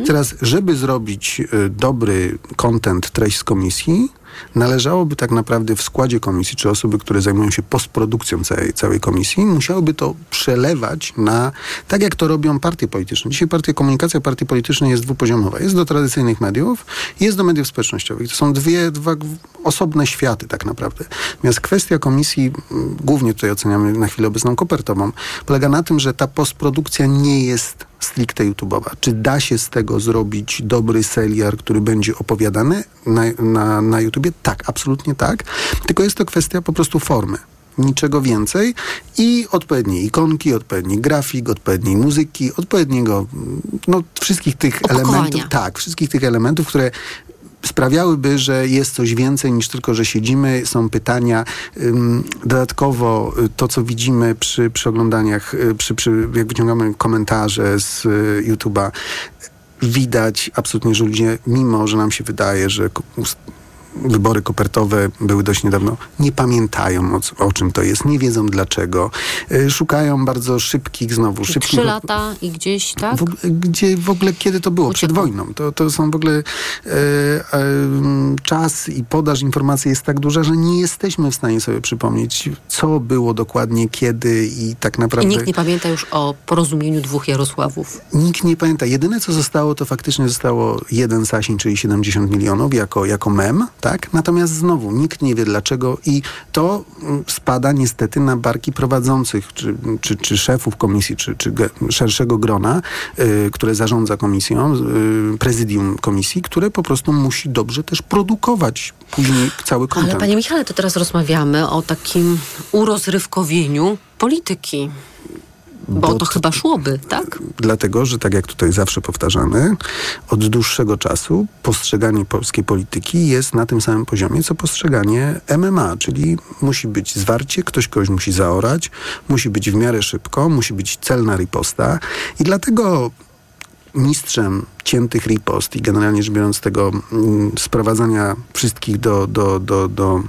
Teraz, żeby zrobić y, dobry content, treść z komisji, należałoby tak naprawdę w składzie komisji, czy osoby, które zajmują się postprodukcją całej, całej komisji, musiałyby to przelewać na, tak jak to robią partie polityczne. Dzisiaj partie, komunikacja partii politycznej jest dwupoziomowa. Jest do tradycyjnych mediów, jest do mediów społecznościowych. To są dwie, dwa osobne światy tak naprawdę. Natomiast kwestia komisji, m, głównie tutaj oceniamy na chwilę obecną kopertową, polega na tym, że ta postprodukcja nie jest stricte YouTube'owa. Czy da się z tego zrobić dobry serial, który będzie opowiadany na, na, na YouTubie? Tak, absolutnie tak. Tylko jest to kwestia po prostu formy. Niczego więcej i odpowiedniej ikonki, odpowiedni grafik, odpowiedniej muzyki, odpowiedniego, no wszystkich tych Opakowania. elementów, tak, wszystkich tych elementów, które sprawiałyby, że jest coś więcej niż tylko, że siedzimy, są pytania. Dodatkowo y, to, co widzimy przy, przy oglądaniach, y, przy, przy, jak wyciągamy komentarze z y, YouTube'a, widać absolutnie, że ludzie, mimo że nam się wydaje, że wybory kopertowe były dość niedawno, nie pamiętają o, o czym to jest, nie wiedzą dlaczego. Y, Szukają bardzo szybkich, znowu szybkich... Trzy lata i gdzieś, tak? W, gdzie w ogóle, kiedy to było? Przed wojną. To, to są w ogóle e, e, czas i podaż informacji jest tak duża, że nie jesteśmy w stanie sobie przypomnieć, co było dokładnie, kiedy i tak I naprawdę... nikt nie pamięta już o porozumieniu dwóch Jarosławów. Nikt nie pamięta. Jedyne, co zostało, to faktycznie zostało jeden Sasin, czyli 70 milionów, jako, jako mem, tak? Natomiast znowu, nikt nie wie dlaczego i to mm, spada niestety na barki prowadzących, czy, czy, czy szefów komisji, czy, czy szerszego grona, y, które zarządza komisją, y, prezydium komisji, które po prostu musi dobrze też produkować później cały Ale kontent. panie Michale, to teraz rozmawiamy o takim urozrywkowieniu polityki. Bo, Bo to chyba szłoby, tak? Dlatego, że tak jak tutaj zawsze powtarzamy, od dłuższego czasu postrzeganie polskiej polityki jest na tym samym poziomie, co postrzeganie MMA, czyli musi być zwarcie, ktoś kogoś musi zaorać, musi być w miarę szybko, musi być celna riposta i dlatego mistrzem ciętych ripost i generalnie rzecz biorąc tego mm, sprowadzania wszystkich do, do, do, do mm,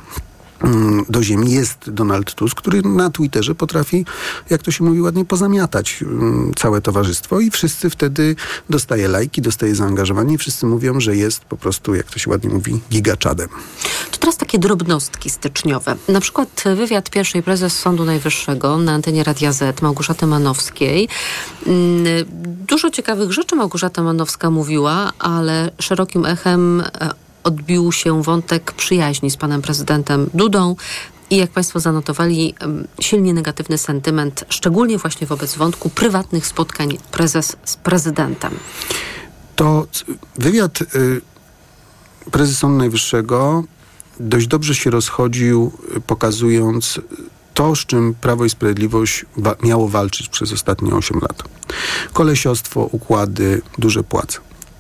do ziemi jest Donald Tusk, który na Twitterze potrafi, jak to się mówi ładnie, pozamiatać mm, całe towarzystwo i wszyscy wtedy dostaje lajki, dostaje zaangażowanie i wszyscy mówią, że jest po prostu, jak to się ładnie mówi, gigaczadem. To teraz takie drobnostki styczniowe. Na przykład wywiad pierwszej prezes Sądu Najwyższego na antenie Radia Z, Małgorzaty Manowskiej. Mm, Dużo ciekawych rzeczy Małgorzata Manowska mówiła, ale szerokim echem e, odbił się wątek przyjaźni z panem prezydentem Dudą. I jak Państwo zanotowali, silnie negatywny sentyment, szczególnie właśnie wobec wątku prywatnych spotkań prezes z prezydentem. To wywiad y, Najwyższego dość dobrze się rozchodził, y, pokazując to, z czym Prawo i Sprawiedliwość wa- miało walczyć przez ostatnie 8 lat. Kolesiostwo, układy, duże płace.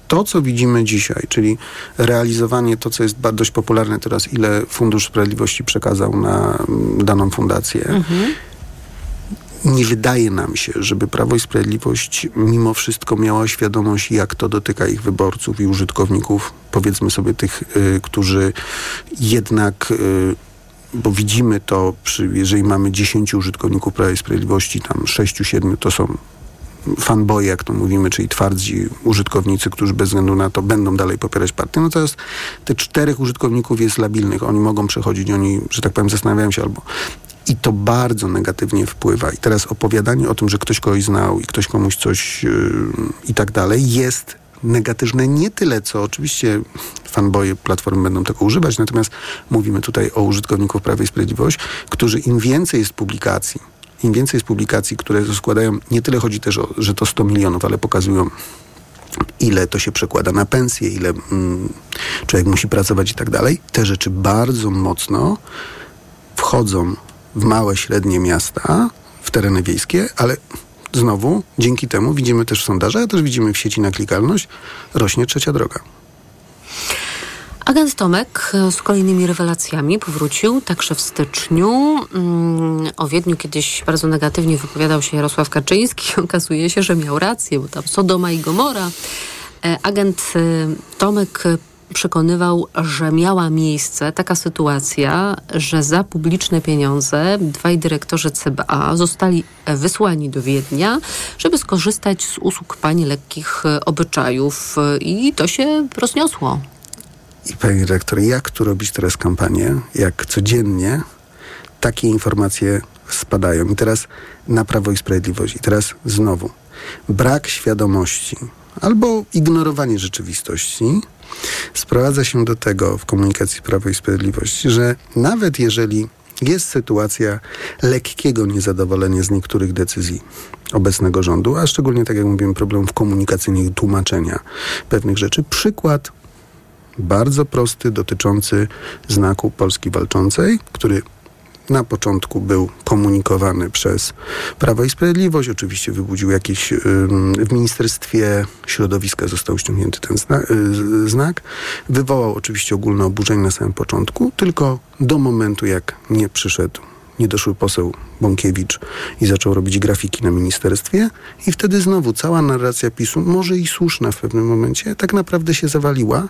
To, co widzimy dzisiaj, czyli realizowanie to, co jest dość popularne teraz, ile Fundusz Sprawiedliwości przekazał na mm, daną fundację, nie wydaje nam się, żeby Prawo i Sprawiedliwość mimo wszystko miała świadomość, jak to dotyka ich wyborców i użytkowników, powiedzmy sobie tych, y, którzy jednak, y, bo widzimy to, przy, jeżeli mamy 10 użytkowników Prawa i Sprawiedliwości, tam 6-7 to są fanboye, jak to mówimy, czyli twardzi użytkownicy, którzy bez względu na to będą dalej popierać partię. Natomiast te czterech użytkowników jest labilnych. Oni mogą przechodzić, oni, że tak powiem, zastanawiają się albo i to bardzo negatywnie wpływa. I teraz opowiadanie o tym, że ktoś kogoś znał i ktoś komuś coś yy, i tak dalej, jest negatywne nie tyle, co oczywiście fanboje Platformy będą tego używać, natomiast mówimy tutaj o użytkowników Prawa i Sprawiedliwość, którzy im więcej jest publikacji, im więcej jest publikacji, które składają, nie tyle chodzi też o, że to 100 milionów, ale pokazują ile to się przekłada na pensję, ile mm, człowiek musi pracować i tak dalej. Te rzeczy bardzo mocno wchodzą w małe, średnie miasta, w tereny wiejskie, ale znowu dzięki temu widzimy też w sondażach, a też widzimy w sieci na klikalność, rośnie trzecia droga. Agent Tomek e, z kolejnymi rewelacjami powrócił także w styczniu. Mm, O Wiedniu kiedyś bardzo negatywnie wypowiadał się Jarosław Kaczyński. [LAUGHS] Okazuje się, że miał rację, bo tam Sodoma i Gomora. E, Agent e, Tomek przekonywał, że miała miejsce taka sytuacja, że za publiczne pieniądze dwaj dyrektorzy CBA zostali wysłani do Wiednia, żeby skorzystać z usług pani lekkich obyczajów i to się rozniosło. I panie dyrektor, jak tu robić teraz kampanię, jak codziennie takie informacje spadają. I teraz na Prawo i Sprawiedliwość. I teraz znowu brak świadomości albo ignorowanie rzeczywistości sprowadza się do tego w komunikacji Prawo i Sprawiedliwość, że nawet jeżeli jest sytuacja lekkiego niezadowolenia z niektórych decyzji obecnego rządu, a szczególnie, tak jak mówiłem, problemów komunikacyjnych tłumaczenia pewnych rzeczy. Przykład bardzo prosty, dotyczący znaku Polski Walczącej, który na początku był komunikowany przez Prawo i Sprawiedliwość. Oczywiście wybudził jakiś... ym, w Ministerstwie Środowiska został ściągnięty ten y, znak. Wywołał oczywiście ogólne oburzenie na samym początku, tylko do momentu, jak nie przyszedł niedoszły poseł Bąkiewicz i zaczął robić grafiki na ministerstwie i wtedy znowu cała narracja PiSu, może i słuszna w pewnym momencie, tak naprawdę się zawaliła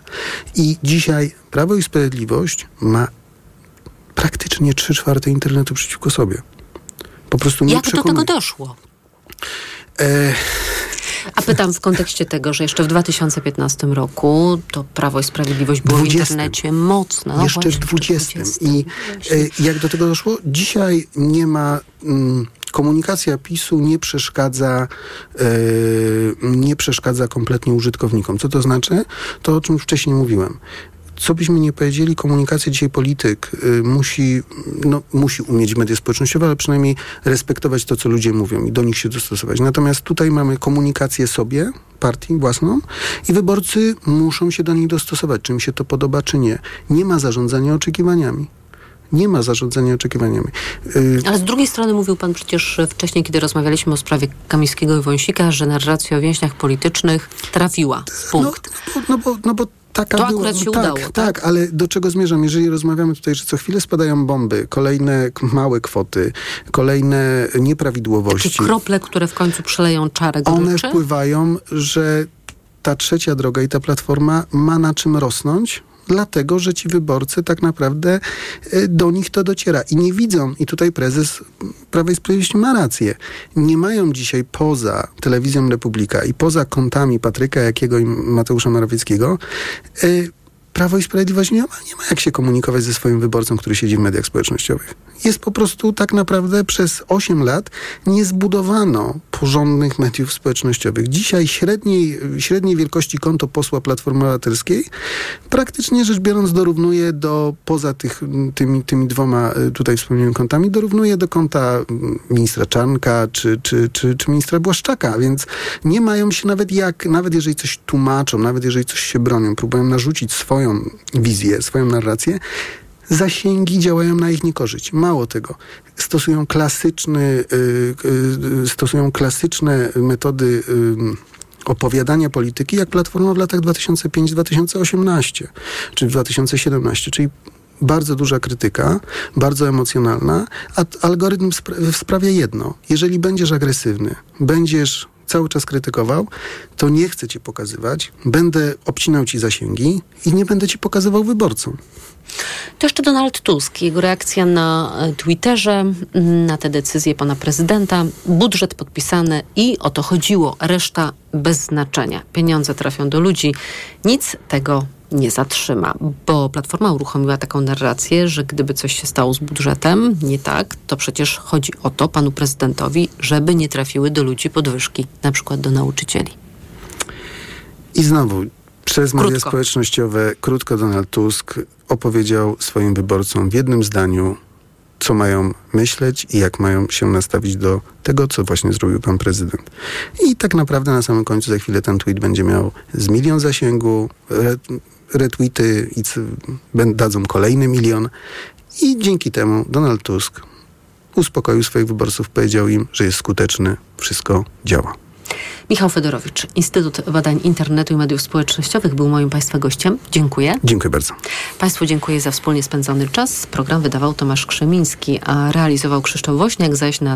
i dzisiaj Prawo i Sprawiedliwość ma praktycznie trzy czwarte internetu przeciwko sobie. Po prostu nie Jak do tego doszło? E, pytam w kontekście tego, że jeszcze w 2015 roku to Prawo i Sprawiedliwość było w 20. internecie mocne. No jeszcze w właśnie, 20. I e, jak do tego doszło? Dzisiaj nie ma. Mm, komunikacja PiSu nie przeszkadza, e, nie przeszkadza kompletnie użytkownikom. Co to znaczy? To, o czym wcześniej mówiłem. Co byśmy nie powiedzieli, komunikacja dzisiaj polityk y, musi, no, musi umieć media społecznościowe, ale przynajmniej respektować to, co ludzie mówią i do nich się dostosować. Natomiast tutaj mamy komunikację sobie, partii własną i wyborcy muszą się do niej dostosować, czy im się to podoba, czy nie. Nie ma zarządzania oczekiwaniami. Nie ma zarządzania oczekiwaniami. Y, Ale z drugiej strony mówił pan przecież wcześniej, kiedy rozmawialiśmy o sprawie Kamińskiego i Wąsika, że narracja o więźniach politycznych trafiła w punkt. No, no, bo, no bo taka To była, akurat się tak, udało, tak, tak? ale do czego zmierzam? Jeżeli rozmawiamy tutaj, że co chwilę spadają bomby, kolejne małe kwoty, kolejne nieprawidłowości. Takie krople, które w końcu przeleją czarę one goryczy? wpływają, że ta trzecia droga i ta platforma ma na czym rosnąć, dlatego że ci wyborcy tak naprawdę e, do nich to dociera i nie widzą, i tutaj prezes Prawa i Sprawiedliwości ma rację, nie mają dzisiaj poza telewizją Republika i poza kontami Patryka Jakiego i Mateusza Morawieckiego e, Prawo i Sprawiedliwość nie ma, nie ma jak się komunikować ze swoim wyborcą, który siedzi w mediach społecznościowych. Jest po prostu tak naprawdę przez 8 lat nie zbudowano porządnych mediów społecznościowych. Dzisiaj średniej, średniej wielkości konto posła Platformy Obywatelskiej praktycznie rzecz biorąc dorównuje do, poza tych, tymi, tymi dwoma y, tutaj wspomnianymi kontami, dorównuje do konta mm, ministra Czarnka czy, czy, czy, czy ministra Błaszczaka, więc nie mają się nawet jak, nawet jeżeli coś tłumaczą, nawet jeżeli coś się bronią, próbują narzucić swoją wizję, swoją narrację, zasięgi działają na ich niekorzyść. Mało tego, stosują, klasyczny, y, y, stosują klasyczne metody y, opowiadania polityki, jak Platforma w latach 2005-2018, czy 2017, czyli bardzo duża krytyka, bardzo emocjonalna, a algorytm spra- sprawia jedno. Jeżeli będziesz agresywny, będziesz cały czas krytykował, to nie chcę cię pokazywać, będę obcinał ci zasięgi i nie będę ci pokazywał wyborcom. To jeszcze Donald Tusk, jego reakcja na e, Twitterze, mm, na te decyzje pana prezydenta. Budżet podpisany i o to chodziło. Reszta bez znaczenia. Pieniądze trafią do ludzi. Nic tego nie zatrzyma, bo Platforma uruchomiła taką narrację, że gdyby coś się stało z budżetem nie tak, to przecież chodzi o to panu prezydentowi, żeby nie trafiły do ludzi podwyżki, na przykład do nauczycieli. I znowu, przez media Krótko. społecznościowe, krótko Donald Tusk opowiedział swoim wyborcom w jednym zdaniu, co mają myśleć i jak mają się nastawić do tego, co właśnie zrobił pan prezydent. I tak naprawdę na samym końcu za chwilę ten tweet będzie miał z milion zasięgu, retweety i dadzą kolejny milion. I dzięki temu Donald Tusk uspokoił swoich wyborców, powiedział im, że jest skuteczny, wszystko działa. Michał Fedorowicz, Instytut Badań Internetu i Mediów Społecznościowych był moim Państwa gościem. Dziękuję. Dziękuję bardzo. Państwu dziękuję za wspólnie spędzony czas. Program wydawał Tomasz Krzemiński, a realizował Krzysztof Woźniak, zaś na